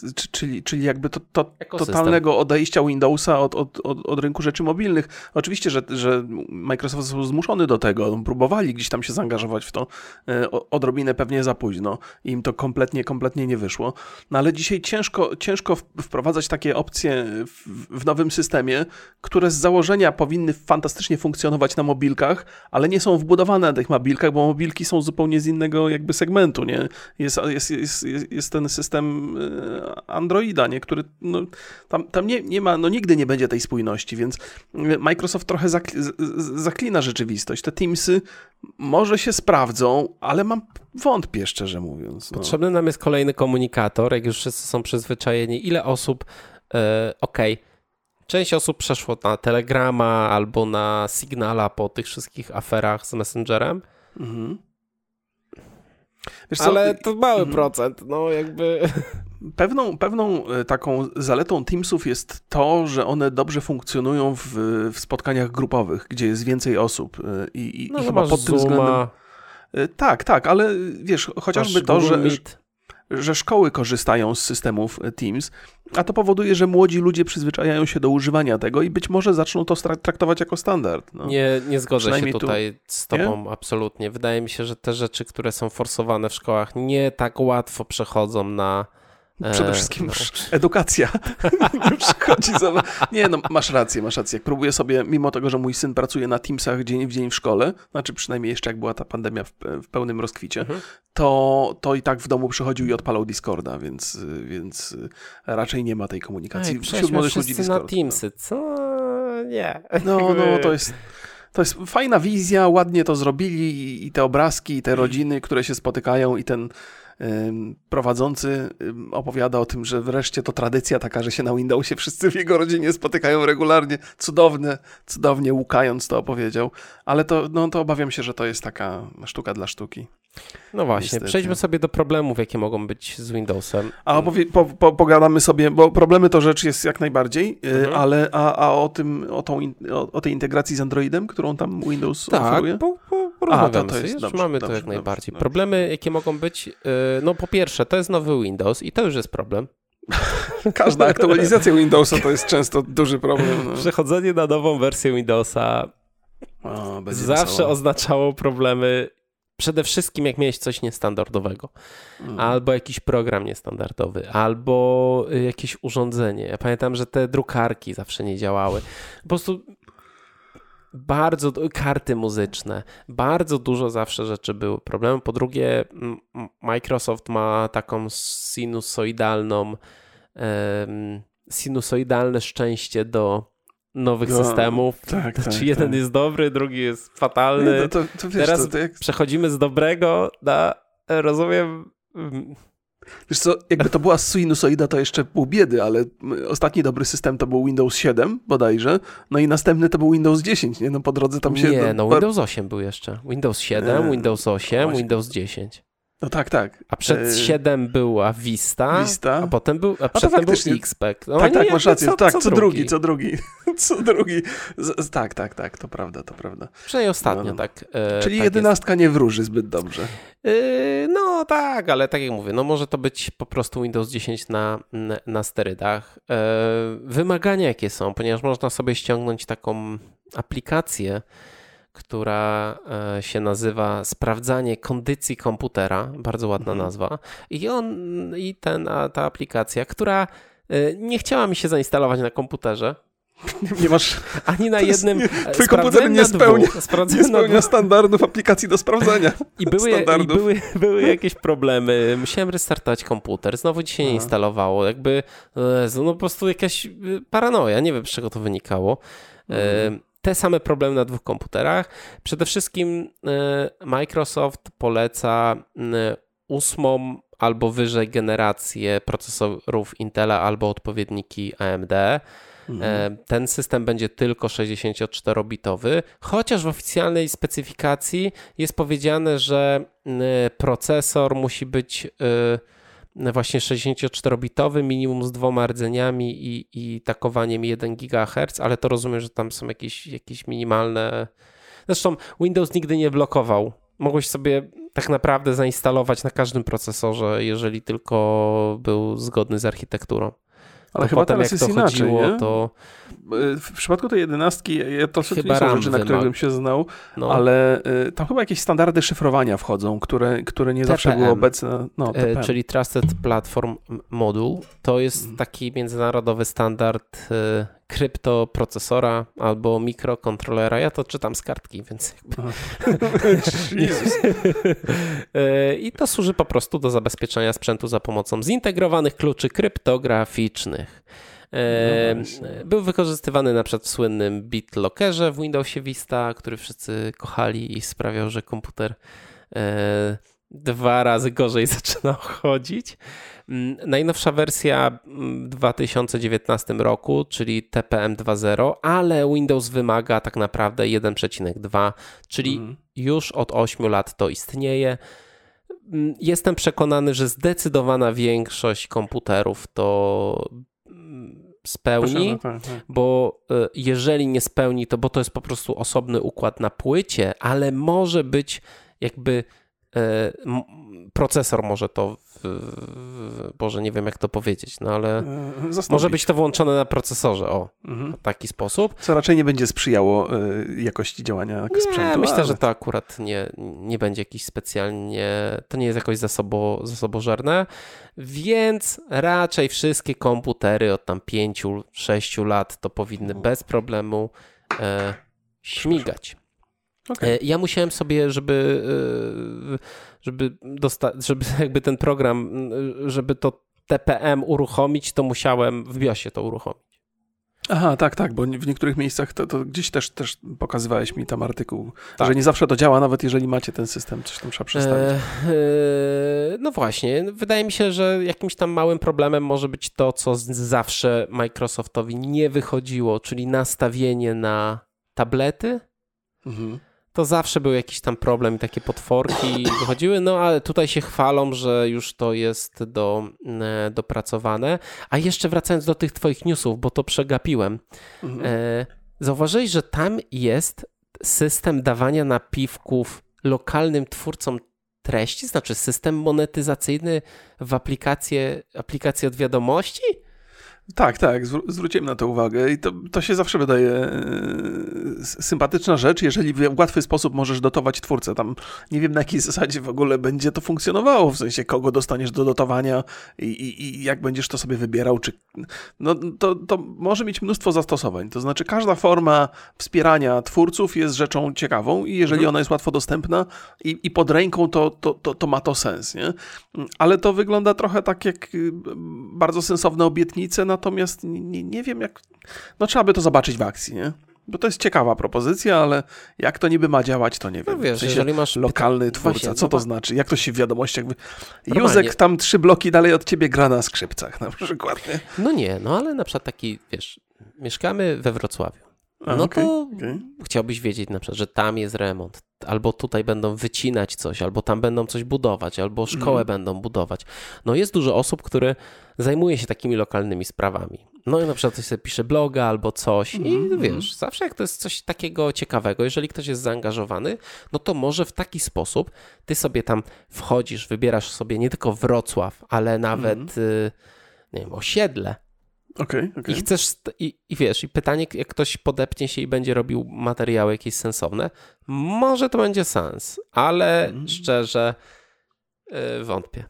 yy, czyli, czyli jakby to, to totalnego odejścia Windowsa od, od, od, od rynku rzeczy mobilnych. Oczywiście, że, że Microsoft został zmuszony do tego, próbowali gdzieś tam się zaangażować w to, yy, odrobinę pewnie za późno i im to kompletnie, kompletnie nie wyszło. No ale dzisiaj ciężko, ciężko wprowadzać takie opcje w, w nowym systemie, które z założenia powinny fantastycznie funkcjonować na mobilkach, ale nie są wbudowane na tych mobilkach, bo mobilki są zupełnie z innego jakby segmentu, nie? Jest, jest, jest, jest, ten system e, Androida, nie? Który, no, tam, tam nie, nie ma, no nigdy nie będzie tej spójności, więc Microsoft trochę zaklina rzeczywistość. Te Teamsy może się sprawdzą, ale mam wątpię, szczerze mówiąc. No. Potrzebny nam jest kolejny komunikator, jak już wszyscy są przyzwyczajeni. Ile osób, e, okej, część osób przeszło na Telegrama albo na Signala po tych wszystkich aferach z Messengerem, Mhm. Wiesz co, ale to mały Mhm. procent, no jakby... [LAUGHS] Pewną, pewną e, taką zaletą Teamsów jest to, że one dobrze funkcjonują w, w spotkaniach grupowych, gdzie jest więcej osób. e, I, i, No, i chyba pod tym względem. Zooma, E, Tak, tak, ale wiesz, chociażby masz to, że, Meet. Że szkoły korzystają z systemów Teams, a to powoduje, że młodzi ludzie przyzwyczajają się do używania tego i być może zaczną to traktować jako standard. No. Nie, nie zgodzę się Przynajmniej tu- tutaj z tobą absolutnie. Wydaje mi się, że te rzeczy, które są forsowane w szkołach, nie tak łatwo przechodzą na... e, Przede wszystkim no. [LAUGHS] edukacja [LAUGHS] nie przychodzi za... Nie, no masz rację, masz rację. Jak próbuję sobie, mimo tego, że mój syn pracuje na Teamsach dzień w dzień w szkole, znaczy przynajmniej jeszcze jak była ta pandemia w, w pełnym rozkwicie, Mhm. to, to i tak w domu przychodził i odpalał Discorda, więc, więc raczej nie ma tej komunikacji. Ej, Wśród młodych ludzi wszyscy na Discord. Teamsy. Co? Nie. No, no, to jest... To jest fajna wizja, ładnie to zrobili i- te obrazki, i te rodziny, które się spotykają i ten prowadzący opowiada o tym, że wreszcie to tradycja taka, że się na Windowsie wszyscy w jego rodzinie spotykają regularnie. Cudowne, cudownie łukając to opowiedział, ale to, no, to obawiam się, że to jest taka sztuka dla sztuki. No właśnie, Niestety. przejdźmy sobie do problemów, jakie mogą być z Windowsem. A opowie, po, po, pogadamy sobie, bo problemy to rzecz jest jak najbardziej, y, Mhm. ale a, a o tym, o, tą, o, o tej integracji z Androidem, którą tam Windows Tak, oferuje? po, po, porozmawiamy to sobie. jest dobrze, mamy to dobrze, jak dobrze, najbardziej. Problemy, jakie mogą być, yy, no po pierwsze, to jest nowy Windows i to już jest problem. [LAUGHS] [LAUGHS] Każda aktualizacja Windowsa to jest często duży problem. No. Przechodzenie na nową wersję Windowsa O, zawsze oznaczało problemy. Przede wszystkim, jak miałeś coś niestandardowego, Mm. albo jakiś program niestandardowy, albo y, jakieś urządzenie. Ja pamiętam, że te drukarki zawsze nie działały. Po prostu bardzo karty muzyczne, bardzo dużo zawsze rzeczy były problemem. Po drugie, Microsoft ma taką sinusoidalną, sinusoidalne szczęście do nowych no, systemów. Tak, znaczy tak, jeden tak. jest dobry, drugi jest fatalny. Nie, no to, to wiesz, Teraz to jak... przechodzimy z dobrego na, rozumiem, Wiesz co, jakby to była sinusoida, to jeszcze pół biedy, ale ostatni dobry system to był Windows 7 bodajże, no i następny to był Windows 10, nie? No po drodze tam się... Nie, no Windows 8 był jeszcze. Windows 7, nie, Windows 8, no Windows 10. No tak, tak. A przed e... 7 była Vista, Vista, a potem był, a przedtem a był XPEC. No, tak, tak, masz rację. Co, tak, co, co drugi, co drugi. Co drugi. [LAUGHS] Z, tak, tak, tak, to prawda, to prawda. Przynajmniej ostatnio, no, no. tak. E, Czyli tak jedenastka jest. nie wróży zbyt dobrze. Yy, no tak, ale tak jak mówię, no może to być po prostu Windows 10 na, na, na sterydach. Yy, wymagania jakie są, ponieważ można sobie ściągnąć taką aplikację, która e, się nazywa Sprawdzanie kondycji komputera, bardzo ładna mhm. nazwa. I on, i ten, ta aplikacja, która e, nie chciała mi się zainstalować na komputerze. [LAUGHS] Nie masz. Ani na jednym. Nie, twój komputer nie spełnia, nie spełnia standardów aplikacji do sprawdzenia. [LAUGHS] I, były, i były, były jakieś problemy. Musiałem restartować komputer. Znowu dzisiaj nie instalowało. Jakby no po prostu jakaś paranoja. Nie wiem, z czego to wynikało. Mhm te same problemy na dwóch komputerach. Przede wszystkim e, Microsoft poleca ósmą albo wyżej generację procesorów Intela albo odpowiedniki AMD. E, mhm. Ten system będzie tylko 64-bitowy, chociaż w oficjalnej specyfikacji jest powiedziane, że procesor musi być e, właśnie 64-bitowy, minimum z dwoma rdzeniami i, i takowaniem 1 GHz, ale to rozumiem, że tam są jakieś, jakieś minimalne. Zresztą Windows nigdy nie blokował. Mogłeś sobie tak naprawdę zainstalować na każdym procesorze, jeżeli tylko był zgodny z architekturą. Ale chyba potem, teraz jak jest to inaczej, chodziło, nie? to... W przypadku tej jedenastki, to chyba nie są rzeczy, na które bym się znał, no. ale y, tam chyba jakieś standardy szyfrowania wchodzą, które, które nie TPM, zawsze były obecne. No, e, TPM. Czyli Trusted Platform Module. To jest mm. taki międzynarodowy standard y, kryptoprocesora albo mikrokontrolera. Ja to czytam z kartki, więc jakby... [LAUGHS] E, I to służy po prostu do zabezpieczenia sprzętu za pomocą zintegrowanych kluczy kryptograficznych. No był wykorzystywany na przykład w słynnym BitLockerze w Windowsie Vista, który wszyscy kochali i sprawiał, że komputer e, dwa razy gorzej [LAUGHS] zaczynał chodzić. Mm, najnowsza wersja w 2019 roku, czyli TPM 2.0, ale Windows wymaga tak naprawdę 1.2, czyli mhm. już od 8 lat to istnieje. Mm, jestem przekonany, że zdecydowana większość komputerów to mm, spełni, tak, tak. bo e, jeżeli nie spełni, to bo to jest po prostu osobny układ na płycie, ale może być jakby procesor może to Boże, nie wiem jak to powiedzieć, no ale e, Zastąpić. może być to włączone na procesorze, o, mhm. w taki sposób. Co raczej nie będzie sprzyjało y, jakości działania nie, sprzętu. myślę, ale... że to akurat nie, nie będzie jakiś specjalnie, to nie jest jakoś zasobo, zasobożerne, więc raczej wszystkie komputery od tam 5-6 lat to powinny bez problemu e, śmigać. Okay. Ja musiałem sobie, żeby żeby, dosta- żeby [LAUGHS] jakby ten program, żeby to TPM uruchomić, to musiałem w BIOSie to uruchomić. Aha, tak, tak, bo w niektórych miejscach to, to gdzieś też, też pokazywałeś mi tam artykuł, tak. że nie zawsze to działa, nawet jeżeli macie ten system, coś tam trzeba przestawić. E, e, no właśnie, wydaje mi się, że jakimś tam małym problemem może być to, co zawsze Microsoftowi nie wychodziło, czyli nastawienie na tablety. Mhm to zawsze był jakiś tam problem i takie potworki wychodziły, no ale tutaj się chwalą, że już to jest do, e, dopracowane. A jeszcze wracając do tych twoich newsów, bo to przegapiłem. Mhm. E, zauważyłeś, że tam jest system dawania napiwków lokalnym twórcom treści, znaczy system monetyzacyjny w aplikację, aplikację od wiadomości? Tak, tak, zwró- zwróciłem na to uwagę i to, to się zawsze wydaje e, sympatyczna rzecz, jeżeli w łatwy sposób możesz dotować twórcę. Tam nie wiem na jakiej zasadzie w ogóle będzie to funkcjonowało, w sensie kogo dostaniesz do dotowania i, i, i jak będziesz to sobie wybierał, czy no to, to może mieć mnóstwo zastosowań. To znaczy każda forma wspierania twórców jest rzeczą ciekawą i jeżeli Mhm. ona jest łatwo dostępna i, i pod ręką, to, to, to, to ma to sens, nie? Ale to wygląda trochę tak jak y, bardzo sensowne obietnice, natomiast nie, nie wiem jak... No trzeba by to zobaczyć w akcji, nie? Bo to jest ciekawa propozycja, ale jak to niby ma działać, to nie wiem. No wiesz, w sensie jeżeli masz lokalny twórca, Właśnie, co no to znaczy? Jak to się w wiadomościach... Normalnie. Józek tam trzy bloki dalej od ciebie gra na skrzypcach [LAUGHS] na przykład, nie? No nie, no ale na przykład taki, wiesz, mieszkamy we Wrocławiu. A, No okej, to okej. chciałbyś wiedzieć na przykład, że tam jest remont, albo tutaj będą wycinać coś, albo tam będą coś budować, albo szkołę Mhm. będą budować. No jest dużo osób, które zajmuje się takimi lokalnymi sprawami. No i na przykład ktoś sobie pisze bloga albo coś i Mhm, wiesz, zawsze jak to jest coś takiego ciekawego, jeżeli ktoś jest zaangażowany, no to może w taki sposób ty sobie tam wchodzisz, wybierasz sobie nie tylko Wrocław, ale nawet, Mhm. y, nie wiem, osiedle, Okej, i okej. chcesz, i, i wiesz, i pytanie, jak ktoś podepnie się i będzie robił materiały jakieś sensowne, może to będzie sens, ale Mhm. szczerze yy, wątpię.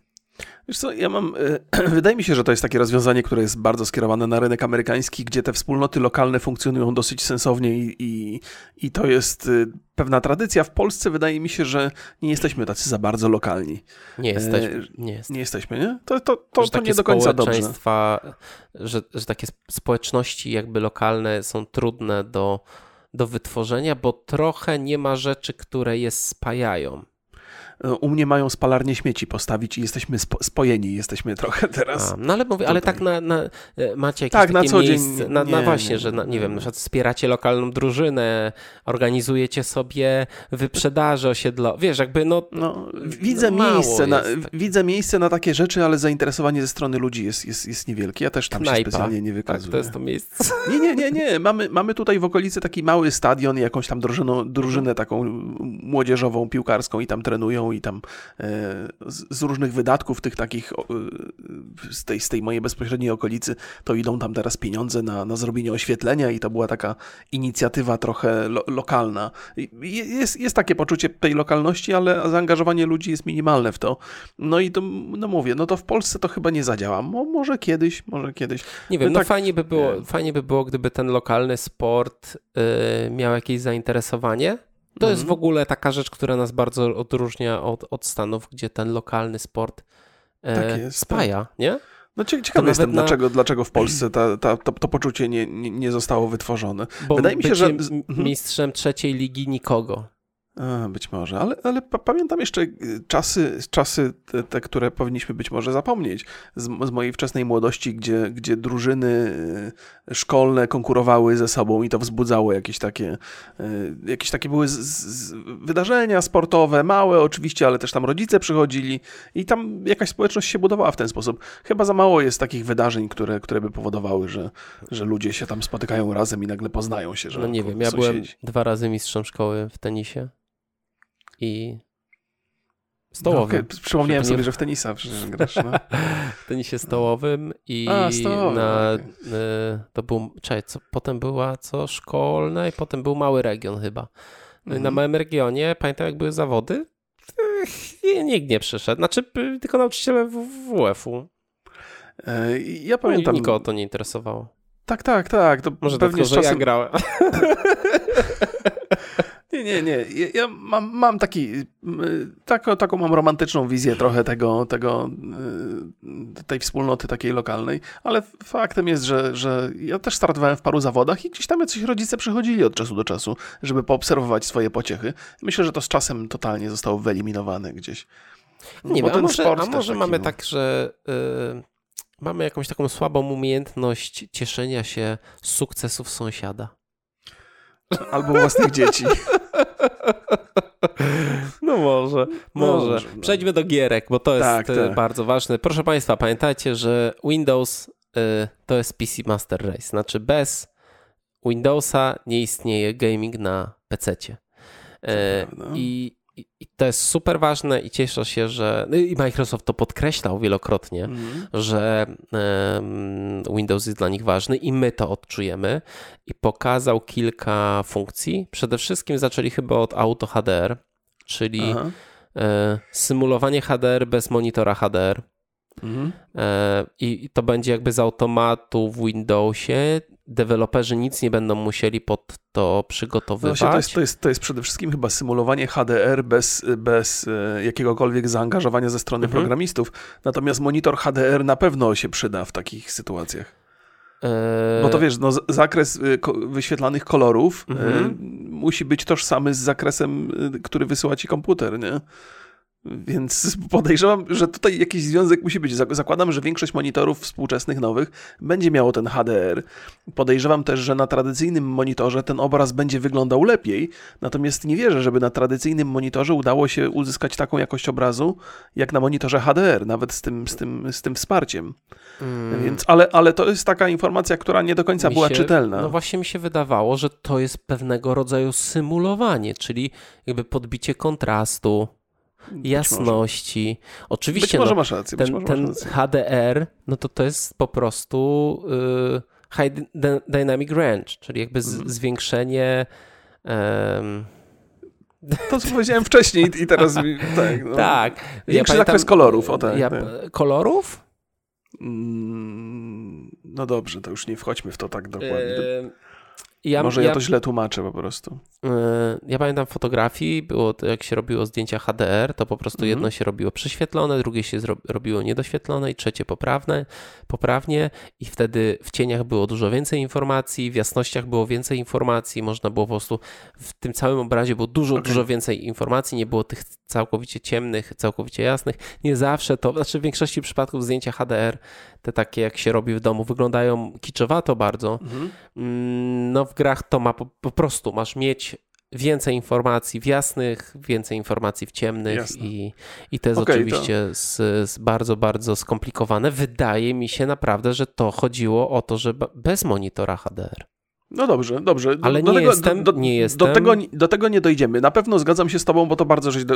Wiesz co, ja mam, e, [CLEARS THROAT] wydaje mi się, że to jest takie rozwiązanie, które jest bardzo skierowane na rynek amerykański, gdzie te wspólnoty lokalne funkcjonują dosyć sensownie i, i, i to jest e, pewna tradycja. W Polsce wydaje mi się, że nie jesteśmy tacy za bardzo lokalni. Nie jesteśmy, nie jest. Nie jesteśmy, nie? To, to, to, to nie do końca dobrze. że, że takie sp- społeczności jakby lokalne są trudne do, do wytworzenia, bo trochę nie ma rzeczy, które je spajają. U mnie mają spalarnię śmieci postawić i jesteśmy spo, spojeni, jesteśmy trochę teraz. A, no ale mówię, ale tutaj. tak na, na, e, macie jakieś Tak, na takie co dzień miejsce, na, na nie, właśnie, nie, że na, nie wiem, na przykład wspieracie lokalną drużynę, organizujecie sobie wyprzedaże osiedlo, wiesz, jakby no, No, widzę, No, miejsce na, tak. widzę miejsce na takie rzeczy, ale zainteresowanie ze strony ludzi jest, jest, jest niewielkie. Ja też tam się Knajpa. specjalnie nie tak, wykazuję. to jest to miejsce. [LAUGHS] Nie, nie, nie, nie. Mamy, mamy tutaj w okolicy taki mały stadion i jakąś tam drużyną, drużynę taką młodzieżową, piłkarską i tam trenują i tam e, z, różnych wydatków tych takich e, z, tej, z tej mojej bezpośredniej okolicy to idą tam teraz pieniądze na, na zrobienie oświetlenia i to była taka inicjatywa trochę lo, lokalna. Jest, jest takie poczucie tej lokalności, ale zaangażowanie ludzi jest minimalne w to. No i to, no mówię, no to w Polsce to chyba nie zadziała. Mo, może kiedyś, może kiedyś. Nie wiem, No no tak, fajnie by było, nie. fajnie by było, gdyby ten lokalny sport y, miał jakieś zainteresowanie. To jest w Mhm. ogóle taka rzecz, która nas bardzo odróżnia od, od Stanów, gdzie ten lokalny sport e, Tak jest, spaja, nie? No ciekawy jestem, na- dlaczego, dlaczego w Polsce ta, ta, to, to poczucie nie, nie, nie zostało wytworzone. Bo Wydaje mi się, że- mhm. mistrzem trzeciej ligi nikogo. A, być może, ale, ale pa- pamiętam jeszcze y, czasy, czasy te, te, które powinniśmy być może zapomnieć. Z, z mojej wczesnej młodości, gdzie, gdzie drużyny y, szkolne konkurowały ze sobą i to wzbudzało jakieś takie, y, jakieś takie były z, z, wydarzenia sportowe, małe oczywiście, ale też tam rodzice przychodzili i tam jakaś społeczność się budowała w ten sposób. Chyba za mało jest takich wydarzeń, które, które by powodowały, że, że ludzie się tam spotykają razem i nagle poznają się, że No nie wiem, ja byłem dwa razy mistrzem szkoły w tenisie i No, stołowym. okej, Przypomniałem Żeby nie- sobie, że w tenisa przecież grasz. No. [LAUGHS] w tenisie stołowym i A, stołowym, na, okej. y, to był, czekaj, co, potem była co, szkolna i potem był mały region chyba. No i na Mhm. małym regionie, pamiętam jak były zawody, Ech, nikt nie przyszedł, znaczy tylko nauczyciele WF-u. E, i Ja Pamiętam. pamiętam. Nikogo to nie interesowało. Tak, tak, tak. To Może pewnie z że ja czasem... grałem. [LAUGHS] Nie, nie, nie. Ja, mam, mam taki, y, taką, taką mam romantyczną wizję trochę tego, tego, y, tej wspólnoty takiej lokalnej, ale faktem jest, że, że ja też startowałem w paru zawodach i gdzieś tam jacyś rodzice przychodzili od czasu do czasu, żeby poobserwować swoje pociechy. Myślę, że to z czasem totalnie zostało wyeliminowane gdzieś. Nie wiem, a może, a może mamy był. tak, że y, mamy jakąś taką słabą umiejętność cieszenia się z sukcesów sąsiada. Albo własnych dzieci. [LAUGHS] No może, może. Może, no. Przejdźmy do gierek, bo to jest Tak, y, tak. bardzo ważne. Proszę Państwa, pamiętajcie, że Windows y, to jest PC Master Race. Znaczy bez Windowsa nie istnieje gaming na PC-cie. E, prawda. I i, i to jest super ważne i cieszę się, że no i Microsoft to podkreślał wielokrotnie, Mhm. że Windows jest dla nich ważny i my to odczujemy i pokazał kilka funkcji. Przede wszystkim zaczęli chyba od Auto HDR, czyli e, symulowanie HDR bez monitora HDR. Mhm. E, i to będzie jakby z automatu w Windowsie. Deweloperzy nic nie będą musieli pod to No przygotowywać. właśnie, to, jest, to, jest, to jest przede wszystkim chyba symulowanie HDR bez, bez e, jakiegokolwiek zaangażowania ze strony Mhm. programistów. Natomiast monitor HDR na pewno się przyda w takich sytuacjach. E, Bo to wiesz, no, zakres ko- wyświetlanych kolorów y, Mhm. musi być tożsamy z zakresem, który wysyła ci komputer, nie? Więc podejrzewam, że tutaj jakiś związek musi być. Zak- Zakładam, że większość monitorów współczesnych, nowych będzie miało ten HDR. Podejrzewam też, że na tradycyjnym monitorze ten obraz będzie wyglądał lepiej, natomiast nie wierzę, żeby na tradycyjnym monitorze udało się uzyskać taką jakość obrazu, jak na monitorze HDR, nawet z tym, z tym, z tym wsparciem. mm, Więc, ale, ale to jest taka informacja, która nie do końca mi była się- czytelna. No właśnie mi się wydawało, że to jest pewnego rodzaju symulowanie, czyli jakby podbicie kontrastu, jasności. Może. Oczywiście Być może no, masz rację. Ten, może ten rację. HDR, no to to jest po prostu y, High dy- Dynamic Range, czyli jakby Mhm. zwiększenie To, co powiedziałem wcześniej i teraz [LAUGHS] tak. No. tak. Większy pamiętam- zakres kolorów, o tak, Ja, tak. Kolorów? Mm, No dobrze, to już nie wchodźmy w to tak dokładnie. Ja, Może ja, ja, to źle tłumaczę po prostu. y, ja pamiętam fotografii, było to jak się robiło zdjęcia HDR, to po prostu Mhm. jedno się robiło prześwietlone, drugie się zro, robiło niedoświetlone i trzecie poprawne, poprawnie i wtedy w cieniach było dużo więcej informacji, w jasnościach było więcej informacji, można było po prostu w tym całym obrazie było dużo, Okej. dużo więcej informacji, nie było tych całkowicie ciemnych, całkowicie jasnych. Nie zawsze to, znaczy w większości przypadków zdjęcia HDR, te takie jak się robi w domu, wyglądają kiczowato bardzo, Mhm. Mm, No w grach to ma po, po prostu, masz mieć więcej informacji w jasnych, więcej informacji w ciemnych Jasne. i, i to jest Okej, oczywiście z, z bardzo, bardzo skomplikowane. Wydaje mi się naprawdę, że to chodziło o to, że be- bez monitora HDR. No dobrze, dobrze. Do, Ale do nie tego, jestem- do, nie Do jestem- tego, do tego nie dojdziemy. Na pewno zgadzam się z tobą, bo to bardzo żeś do,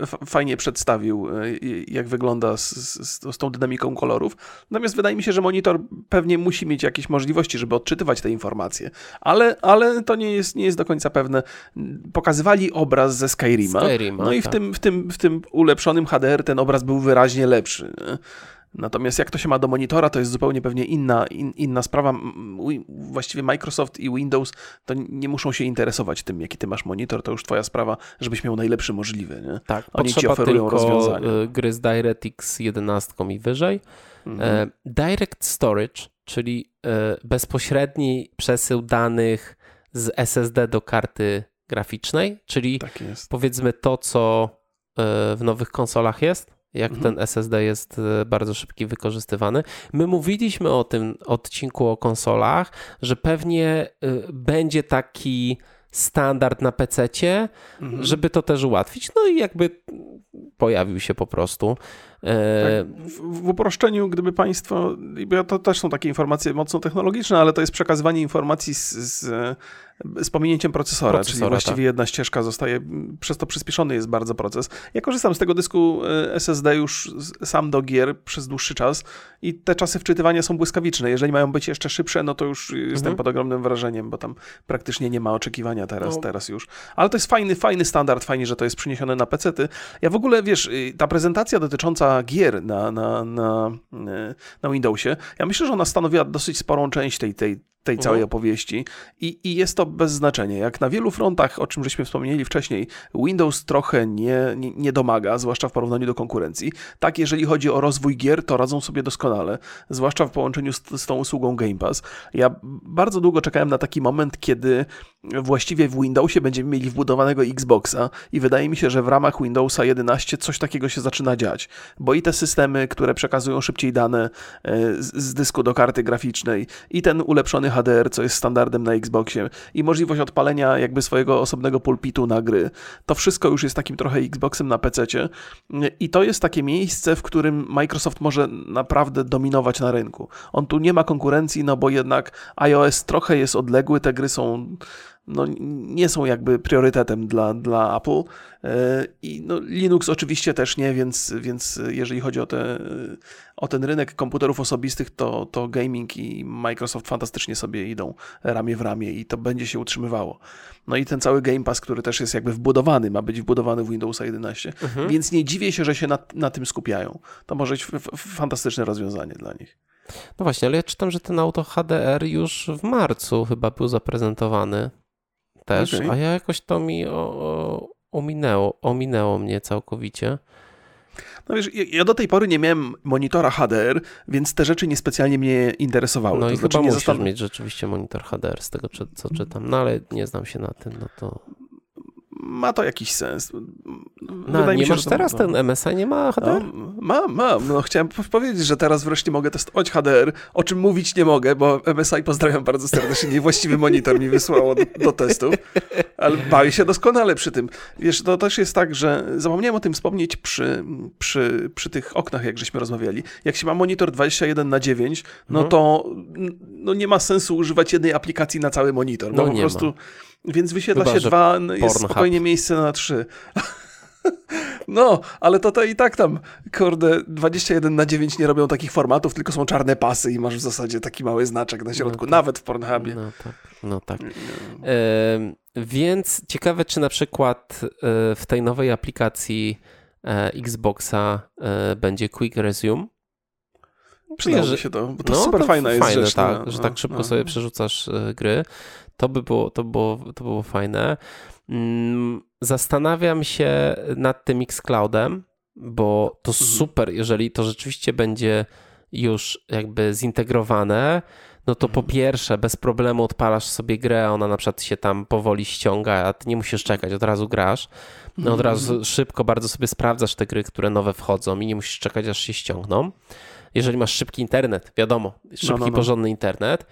f- fajnie przedstawił, e, jak wygląda z, z, z tą dynamiką kolorów. Natomiast wydaje mi się, że monitor pewnie musi mieć jakieś możliwości, żeby odczytywać te informacje. Ale, ale to nie jest, nie jest do końca pewne. Pokazywali obraz ze Skyrima. Skyrima, no i w, tak. tym, w, tym, w tym ulepszonym HDR ten obraz był wyraźnie lepszy. nie? Natomiast jak to się ma do monitora, to jest zupełnie pewnie inna, in, inna sprawa. Właściwie Microsoft i Windows to nie muszą się interesować tym, jaki ty masz monitor, to już twoja sprawa, żebyś miał najlepszy możliwy. Nie? Tak, Oni ci potrzeba oferują tylko rozwiązania. y, gry z DirectX 11 i wyżej. Mhm. E, Direct Storage, czyli e, bezpośredni przesył danych z SSD do karty graficznej, czyli Tak powiedzmy to, co e, w nowych konsolach jest, jak Mhm. ten SSD jest e, bardzo szybki wykorzystywany. My mówiliśmy o tym odcinku o konsolach, że pewnie e, będzie taki standard na PC-cie, Mhm. żeby to też ułatwić. No i jakby pojawił się po prostu. E, Tak, w, w uproszczeniu, gdyby państwo, to też są takie informacje mocno technologiczne, ale to jest przekazywanie informacji z, z, z pominięciem procesora, czyli Procesora, właściwie tak. jedna ścieżka zostaje, przez to przyspieszony jest bardzo proces. Ja korzystam z tego dysku e, SSD już sam do gier przez dłuższy czas i te czasy wczytywania są błyskawiczne. Jeżeli mają być jeszcze szybsze, no to już jestem Mhm. pod ogromnym wrażeniem, bo tam praktycznie nie ma oczekiwania teraz, No. teraz już. Ale to jest fajny, fajny standard, fajnie, że to jest przyniesione na PC-ty. Ja w ogóle, wiesz, y, ta prezentacja dotycząca gier na, na, na, y, na Windowsie, ja myślę, że ona stanowiła dosyć sporą część tej, tej, tej całej Mhm. opowieści I, i jest to bez znaczenia. Jak na wielu frontach, o czym żeśmy wspomnieli wcześniej, Windows trochę nie, nie, nie domaga, zwłaszcza w porównaniu do konkurencji. Tak, jeżeli chodzi o rozwój gier, to radzą sobie doskonale, zwłaszcza w połączeniu z, z tą usługą Game Pass. Ja bardzo długo czekałem na taki moment, kiedy właściwie w Windowsie będziemy mieli wbudowanego Xboxa i wydaje mi się, że w ramach Windowsa 11 coś takiego się zaczyna dziać, bo i te systemy, które przekazują szybciej dane e, z, z dysku do karty graficznej i ten ulepszony HDR, co jest standardem na Xboxie i możliwość odpalenia jakby swojego osobnego pulpitu na gry, to wszystko już jest takim trochę Xboxem na PC-cie i to jest takie miejsce, w którym Microsoft może naprawdę dominować na rynku. On tu nie ma konkurencji, no bo jednak iOS trochę jest odległy, te gry są no, nie są jakby priorytetem dla, dla Apple. E, I no, Linux oczywiście też nie, więc, więc jeżeli chodzi o, te, o ten rynek komputerów osobistych, to, to gaming i Microsoft fantastycznie sobie idą ramię w ramię i to będzie się utrzymywało. No i ten cały Game Pass, który też jest jakby wbudowany, ma być wbudowany w Windowsa 11, mhm. więc nie dziwię się, że się na, na tym skupiają. To może być fantastyczne rozwiązanie dla nich. No właśnie, ale ja czytam, że ten auto HDR już w marcu chyba był zaprezentowany też, okay. a ja jakoś to mi o, ominęło, ominęło mnie całkowicie. No wiesz, ja do tej pory nie miałem monitora HDR, więc te rzeczy niespecjalnie mnie interesowały. No to i znaczy, chyba nie musisz mieć rzeczywiście monitor HDR z tego, co czytam, no ale nie znam się na tym, no to ma to jakiś sens. No, Wydaje nie mi się, masz teraz to, ten MSI, nie ma HDR? No, mam, mam. No, chciałem powiedzieć, że teraz wreszcie mogę testować HDR, o czym mówić nie mogę, bo MSI pozdrawiam bardzo serdecznie, niewłaściwy monitor mi wysłało do, do testu, ale bawię się doskonale przy tym. Wiesz, to też jest tak, że zapomniałem o tym wspomnieć przy, przy, przy tych oknach, jak żeśmy rozmawiali. Jak się ma monitor 21 na 9, no mhm. to no, nie ma sensu używać jednej aplikacji na cały monitor, bo no, po prostu... Ma więc wyświetla Chyba, się dwa, jest spokojnie miejsce na trzy. No, ale to, to i tak tam, kurde, 21 na 9 nie robią takich formatów, tylko są czarne pasy i masz w zasadzie taki mały znaczek na środku, no tak. nawet w Pornhubie. No tak, no tak. E, więc ciekawe, czy na przykład e, w tej nowej aplikacji e, Xboxa e, będzie Quick Resume. Przydałoby się to, bo to no, super to fajna jest fajne, rzecz. Tak, no, że tak szybko no. sobie przerzucasz gry. To by było, to było, to było fajne. Mm, zastanawiam się nad tym Xcloudem, bo to mhm. super, jeżeli to rzeczywiście będzie już jakby zintegrowane, no to po mhm. pierwsze, bez problemu odpalasz sobie grę, ona na przykład się tam powoli ściąga, a ty nie musisz czekać, od razu grasz. No od razu mhm. szybko bardzo sobie sprawdzasz te gry, które nowe wchodzą i nie musisz czekać, aż się ściągną. Jeżeli masz szybki internet, wiadomo, szybki, no, no, no. porządny internet.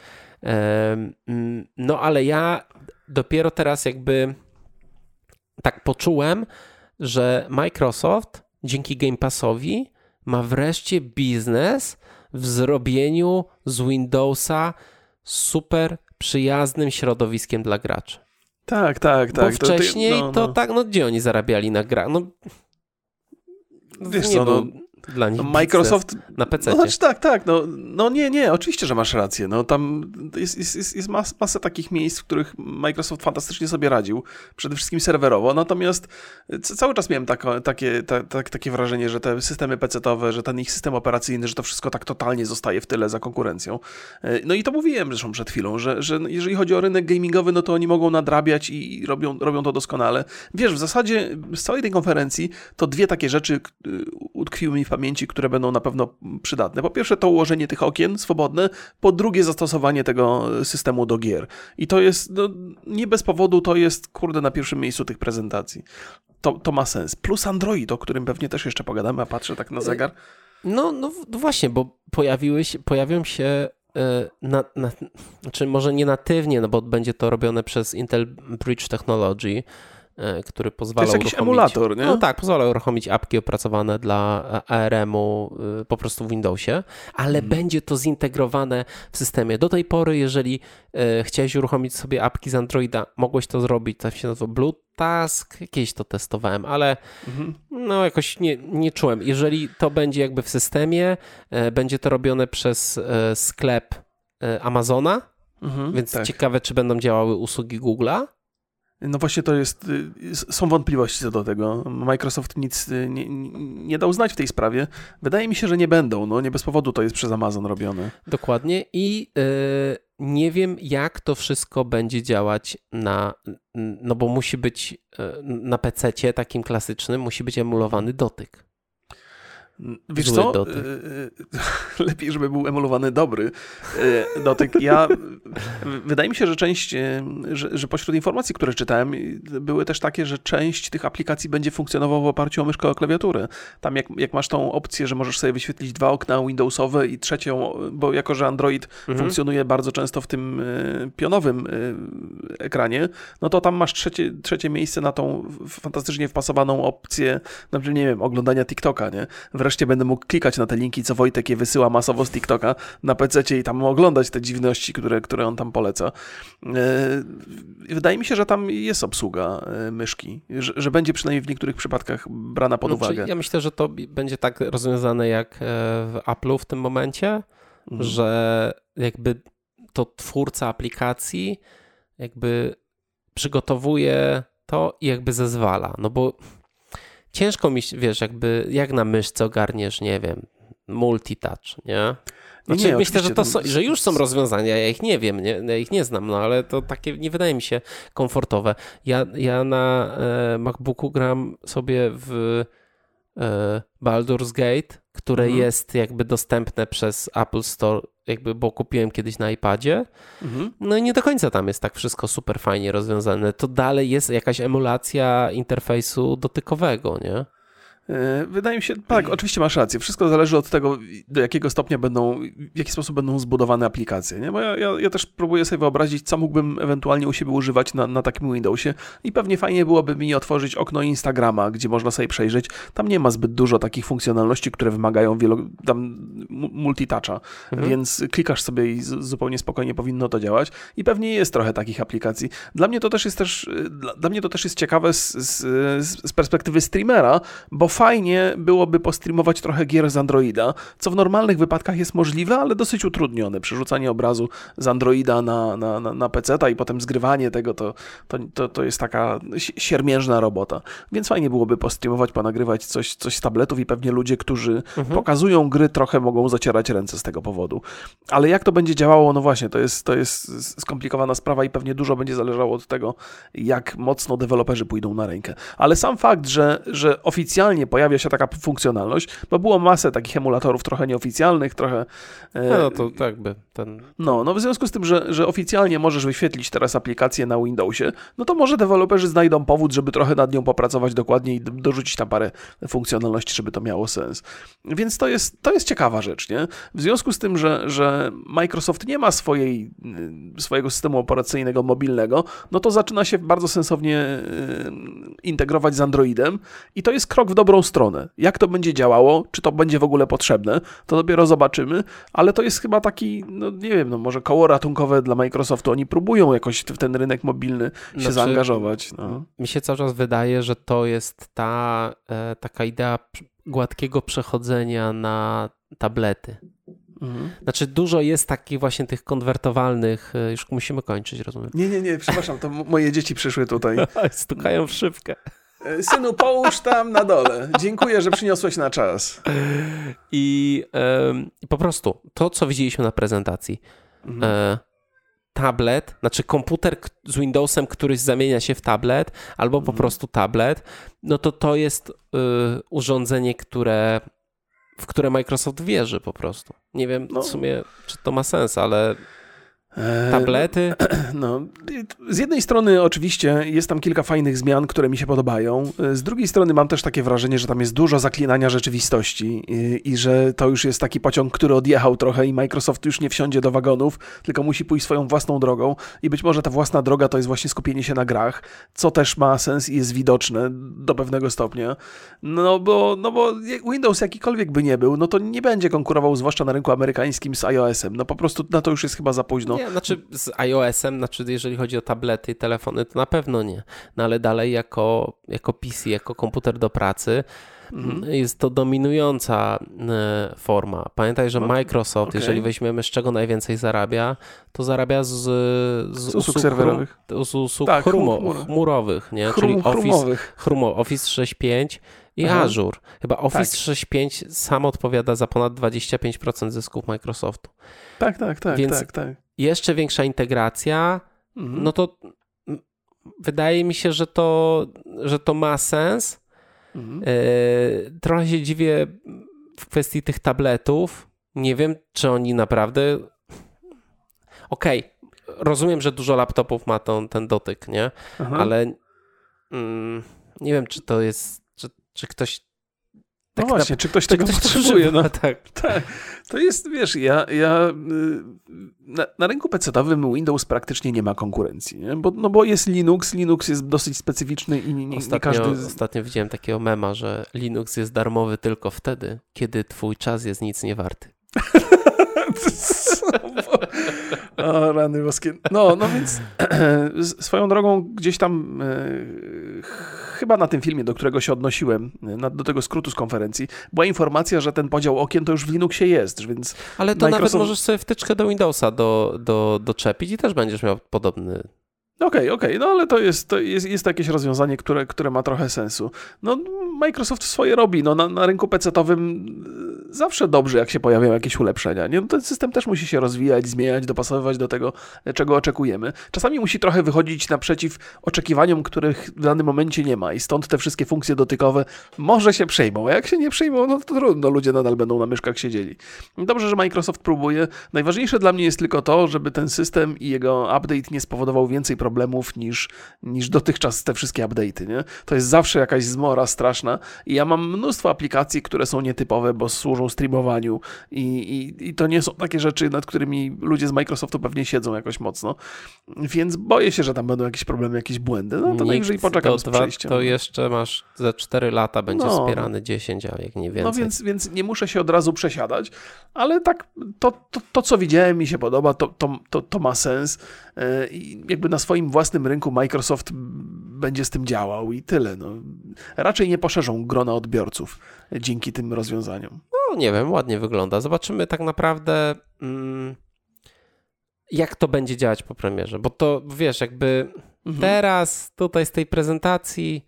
No ale ja dopiero teraz jakby tak poczułem, że Microsoft dzięki Game Passowi ma wreszcie biznes w zrobieniu z Windowsa super przyjaznym środowiskiem dla graczy. Tak, tak, tak. Bo wcześniej to, no, to no. tak, no gdzie oni zarabiali na grach? No, Wiesz nie co, no, dla nich Microsoft na PC. No, znaczy tak, tak, no, no nie, nie, oczywiście, że masz rację. No, tam jest, jest, jest, mas, masa takich miejsc, w których Microsoft fantastycznie sobie radził, przede wszystkim serwerowo, natomiast cały czas miałem tako, takie, ta, ta, takie wrażenie, że te systemy PC-owe, że ten ich system operacyjny, że to wszystko tak totalnie zostaje w tyle za konkurencją. E, no i to mówiłem zresztą przed chwilą, że, że jeżeli chodzi o rynek gamingowy, no to oni mogą nadrabiać i robią, robią to doskonale. Wiesz, w zasadzie z całej tej konferencji to dwie takie rzeczy utkwiły mi w pamięci, które będą na pewno przydatne. Po pierwsze to ułożenie tych okien swobodne, po drugie zastosowanie tego systemu do gier. I to jest, no, nie bez powodu, to jest, kurde, na pierwszym miejscu tych prezentacji. To, to ma sens. Plus Android, o którym pewnie też jeszcze pogadamy, a patrzę tak na y, zegar. No, no, no właśnie, bo pojawiły się, pojawią się y, na, na, znaczy może nie natywnie, no bo będzie to robione przez Intel Bridge Technology, który pozwala To jest jakiś emulator, nie? No tak, pozwala uruchomić apki opracowane dla ARM-u y, po prostu w Windowsie, ale hmm. będzie to zintegrowane w systemie. Do tej pory, jeżeli e, chciałeś uruchomić sobie apki z Androida, mogłeś to zrobić, tak się nazywa Blue Task, kiedyś to testowałem, ale mhm. no jakoś nie, nie czułem. Jeżeli to będzie jakby w systemie, e, będzie to robione przez sklep Amazona, mhm, więc tak. ciekawe, czy będą działały usługi Google'a, no właśnie to jest, y, są wątpliwości co do tego. Microsoft nic y, nie, nie, dał znać w tej sprawie. Wydaje mi się, że nie będą. No nie bez powodu to jest przez Amazon robione. Dokładnie i yy, nie wiem jak to wszystko będzie działać na, no bo musi być yy, na PC takim klasycznym, musi być emulowany dotyk. Wiesz Zły co? Dotyk. [LAUGHS] Lepiej, żeby był emulowany dobry e, dotyk. Ja, wydaje mi się, że część, e, że, że pośród informacji, które czytałem, były też takie, że część tych aplikacji będzie funkcjonował w oparciu o myszkę o klawiaturę. Tam jak, jak masz tą opcję, że możesz sobie wyświetlić dwa okna Windowsowe i trzecią, bo jako, że Android mhm. funkcjonuje bardzo często w tym e, pionowym ekranie, no to tam masz trzecie, trzecie miejsce na tą fantastycznie wpasowaną opcję, na nie wiem, oglądania TikToka, nie? Wreszcie wreszcie będę mógł klikać na te linki, co Wojtek je wysyła masowo z TikToka na PC i tam oglądać te dziwności, które, które on tam poleca. E, wydaje mi się, że tam jest obsługa e, myszki, że, że będzie przynajmniej w niektórych przypadkach brana pod Znaczy, uwagę. Ja myślę, że to będzie tak rozwiązane jak e, w Apple'u w tym momencie, Mhm. że jakby to twórca aplikacji jakby przygotowuje to i jakby zezwala. No bo ciężko mi, wiesz, jakby jak na myszce ogarniesz, nie wiem, multitouch, nie? Znaczy, Nie, myślę, że, to są, że już są rozwiązania, ja ich nie wiem, nie, ja ich nie znam, no ale to takie nie wydaje mi się komfortowe. Ja, ja na e, MacBooku gram sobie w e, Baldur's Gate, które Mhm. jest jakby dostępne przez Apple Store, jakby, bo kupiłem kiedyś na iPadzie. Mhm. No i nie do końca tam jest tak wszystko super fajnie rozwiązane. To dalej jest jakaś emulacja interfejsu dotykowego, nie? E, Wydaje mi się, tak, oczywiście masz rację. Wszystko zależy od tego, do jakiego stopnia będą, w jaki sposób będą zbudowane aplikacje. Nie? Bo ja, ja, ja też próbuję sobie wyobrazić, co mógłbym ewentualnie u siebie używać na, na takim Windowsie. I pewnie fajnie byłoby mi otworzyć okno Instagrama, gdzie można sobie przejrzeć. Tam nie ma zbyt dużo takich funkcjonalności, które wymagają wielo, tam mu- multitoucha, Mhm. więc klikasz sobie i zupełnie spokojnie powinno to działać. I pewnie jest trochę takich aplikacji. Dla mnie to też jest też, dla, dla mnie to też jest ciekawe z, z, z- z perspektywy streamera, bo fajnie byłoby postreamować trochę gier z Androida, co w normalnych wypadkach jest możliwe, ale dosyć utrudnione. Przerzucanie obrazu z Androida na, na, na, na PC-ta i potem zgrywanie tego, to, to, to, to jest taka si- siermiężna robota. Więc fajnie byłoby postreamować, ponagrywać coś, coś z tabletów i pewnie ludzie, którzy pokazują gry, trochę mogą zacierać ręce z tego powodu. Ale jak to będzie działało, no właśnie, to jest, to jest skomplikowana sprawa i pewnie dużo będzie zależało od tego, jak mocno deweloperzy pójdą na rękę. Ale sam fakt, że, że oficjalnie pojawia się taka funkcjonalność, bo było masę takich emulatorów trochę nieoficjalnych, trochę... e, No to tak jakby ten... no, no w związku z tym, że, że oficjalnie możesz wyświetlić teraz aplikację na Windowsie, no to może deweloperzy znajdą powód, żeby trochę nad nią popracować dokładnie i dorzucić tam parę funkcjonalności, żeby to miało sens. Więc to jest, to jest ciekawa rzecz, nie? W związku z tym, że, że Microsoft nie ma swojej, y, swojego systemu operacyjnego mobilnego, no to zaczyna się bardzo sensownie y, integrować z Androidem i to jest krok w dobrą stronę. Jak to będzie działało, czy to będzie w ogóle potrzebne, to dopiero zobaczymy, ale to jest chyba taki, no nie wiem, no może koło ratunkowe dla Microsoftu. Oni próbują jakoś w ten rynek mobilny się Znaczy, zaangażować. No. Mi się cały czas wydaje, że to jest ta e, taka idea gładkiego przechodzenia na tablety. Mhm. Znaczy dużo jest takich właśnie tych konwertowalnych, e, już musimy kończyć, rozumiem. Nie, nie, nie, przepraszam, to moje dzieci przyszły tutaj. [LAUGHS] Stukają w szybkę. E, Synu, połóż tam na dole. Dziękuję, że przyniosłeś na czas. I i po prostu to, co widzieliśmy na prezentacji, Mhm. e, tablet, znaczy komputer z Windowsem, któryś zamienia się w tablet, albo po Mhm. prostu tablet, no to to jest y, urządzenie, które, w które Microsoft wierzy po prostu. Nie wiem No. w sumie, czy to ma sens, ale E, tablety, [CLEARS THROAT] No, z jednej strony oczywiście jest tam kilka fajnych zmian, które mi się podobają. Z drugiej strony mam też takie wrażenie, że tam jest dużo zaklinania rzeczywistości i, i że to już jest taki pociąg, który odjechał trochę i Microsoft już nie wsiądzie do wagonów, tylko musi pójść swoją własną drogą i być może ta własna droga to jest właśnie skupienie się na grach, co też ma sens i jest widoczne do pewnego stopnia. No bo, no bo Windows jakikolwiek by nie był, no to nie będzie konkurował zwłaszcza na rynku amerykańskim z iOS-em. No po prostu na to już jest chyba za późno. Nie, znaczy z iOS-em, znaczy jeżeli chodzi o tablety i telefony, to na pewno nie. No ale dalej jako, jako PC, jako komputer do pracy, Mhm. jest to dominująca e, forma. Pamiętaj, że Microsoft, okej. jeżeli weźmiemy z czego najwięcej zarabia, to zarabia z, z, Z usług chrum- serwerowych. z usług Tak, chrumo, chmur- chmurowych, nie? Chrum, Czyli Office, chrumowych. chrumo, Office 6.5 i Aha. Azure. Chyba Office Tak. 6.5 sam odpowiada za ponad 25% zysków Microsoftu. Tak, tak, tak, Więc- tak, tak. Jeszcze większa integracja, Mhm. no to wydaje mi się, że to, że to ma sens. Mhm. E, Trochę się dziwię w kwestii tych tabletów. Nie wiem, czy oni naprawdę. Okej, rozumiem, że dużo laptopów ma tą, ten dotyk, nie? Aha. Ale mm, nie wiem, czy to jest. Czy, ktoś No Tak właśnie, czy ktoś Czy tego ktoś to potrzebuje? używa? No, [LAUGHS] Tak. tak. To jest, wiesz, ja, ja y, na, na rynku PC-owym Windows praktycznie nie ma konkurencji, nie? Bo, no bo jest Linux, Linux jest dosyć specyficzny i nie, nie, nie Ostatnio, każdy... z- ostatnio widziałem takiego mema, że Linux jest darmowy tylko wtedy, kiedy twój czas jest nic nie warty. [LAUGHS] o, rany boskie. No, no więc [CLEARS THROAT] swoją drogą gdzieś tam e, chyba na tym filmie, do którego się odnosiłem, na, do tego skrótu z konferencji, była informacja, że ten podział okien to już w Linuxie jest, więc Ale to nawet Microsoft- możesz sobie wtyczkę do Windowsa do, do, doczepić i też będziesz miał podobny. Okej, okej, no ale to jest, to jest, jest jakieś rozwiązanie, które, które ma trochę sensu. No, Microsoft swoje robi, no na, na rynku PC-owym y, zawsze dobrze, jak się pojawiają jakieś ulepszenia, nie? No, ten system też musi się rozwijać, zmieniać, dopasowywać do tego, czego oczekujemy. Czasami musi trochę wychodzić naprzeciw oczekiwaniom, których w danym momencie nie ma i stąd te wszystkie funkcje dotykowe może się przejmą, a jak się nie przejmą, no to trudno, ludzie nadal będą na myszkach siedzieli. Dobrze, że Microsoft próbuje. Najważniejsze dla mnie jest tylko to, żeby ten system i jego update nie spowodował więcej problemów niż, niż dotychczas te wszystkie update'y, nie? To jest zawsze jakaś zmora straszna i ja mam mnóstwo aplikacji, które są nietypowe, bo służą streamowaniu i, i, i to nie są takie rzeczy, nad którymi ludzie z Microsoftu pewnie siedzą jakoś mocno, więc boję się, że tam będą jakieś problemy, jakieś błędy, no to najwyżej poczekam do z przejściem. To jeszcze masz za 4 lata będzie No. wspierany 10, a jak nie więcej. No więc, więc nie muszę się od razu przesiadać, ale tak to, to, to co widziałem mi się podoba, to, to, to, to ma sens E, i jakby na swoim własnym rynku Microsoft będzie z tym działał i tyle. No. Raczej nie poszerzą grona odbiorców dzięki tym rozwiązaniom. No nie wiem, ładnie wygląda. Zobaczymy tak naprawdę mm, jak to będzie działać po premierze, bo to wiesz, jakby Mhm. teraz tutaj z tej prezentacji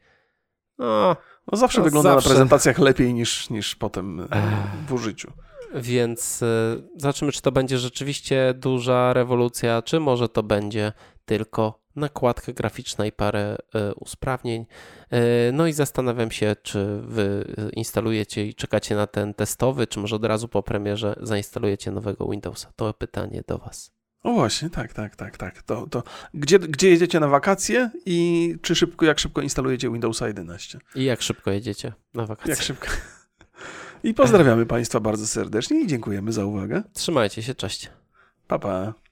no, No zawsze No wygląda zawsze. na prezentacjach lepiej niż, niż potem e, Ech. w użyciu. Więc y, zobaczymy, czy to będzie rzeczywiście duża rewolucja, czy może to będzie tylko nakładka graficzna i parę y, usprawnień. Y, no i zastanawiam się, czy wy instalujecie i czekacie na ten testowy, czy może od razu po premierze zainstalujecie nowego Windowsa. To pytanie do Was. O właśnie, tak, tak, tak, tak. To, to gdzie, gdzie jedziecie na wakacje i czy szybko, jak szybko instalujecie Windowsa 11? I jak szybko jedziecie na wakacje? Jak szybko. I pozdrawiamy Państwa bardzo serdecznie i dziękujemy za uwagę. Trzymajcie się, cześć. Pa, pa.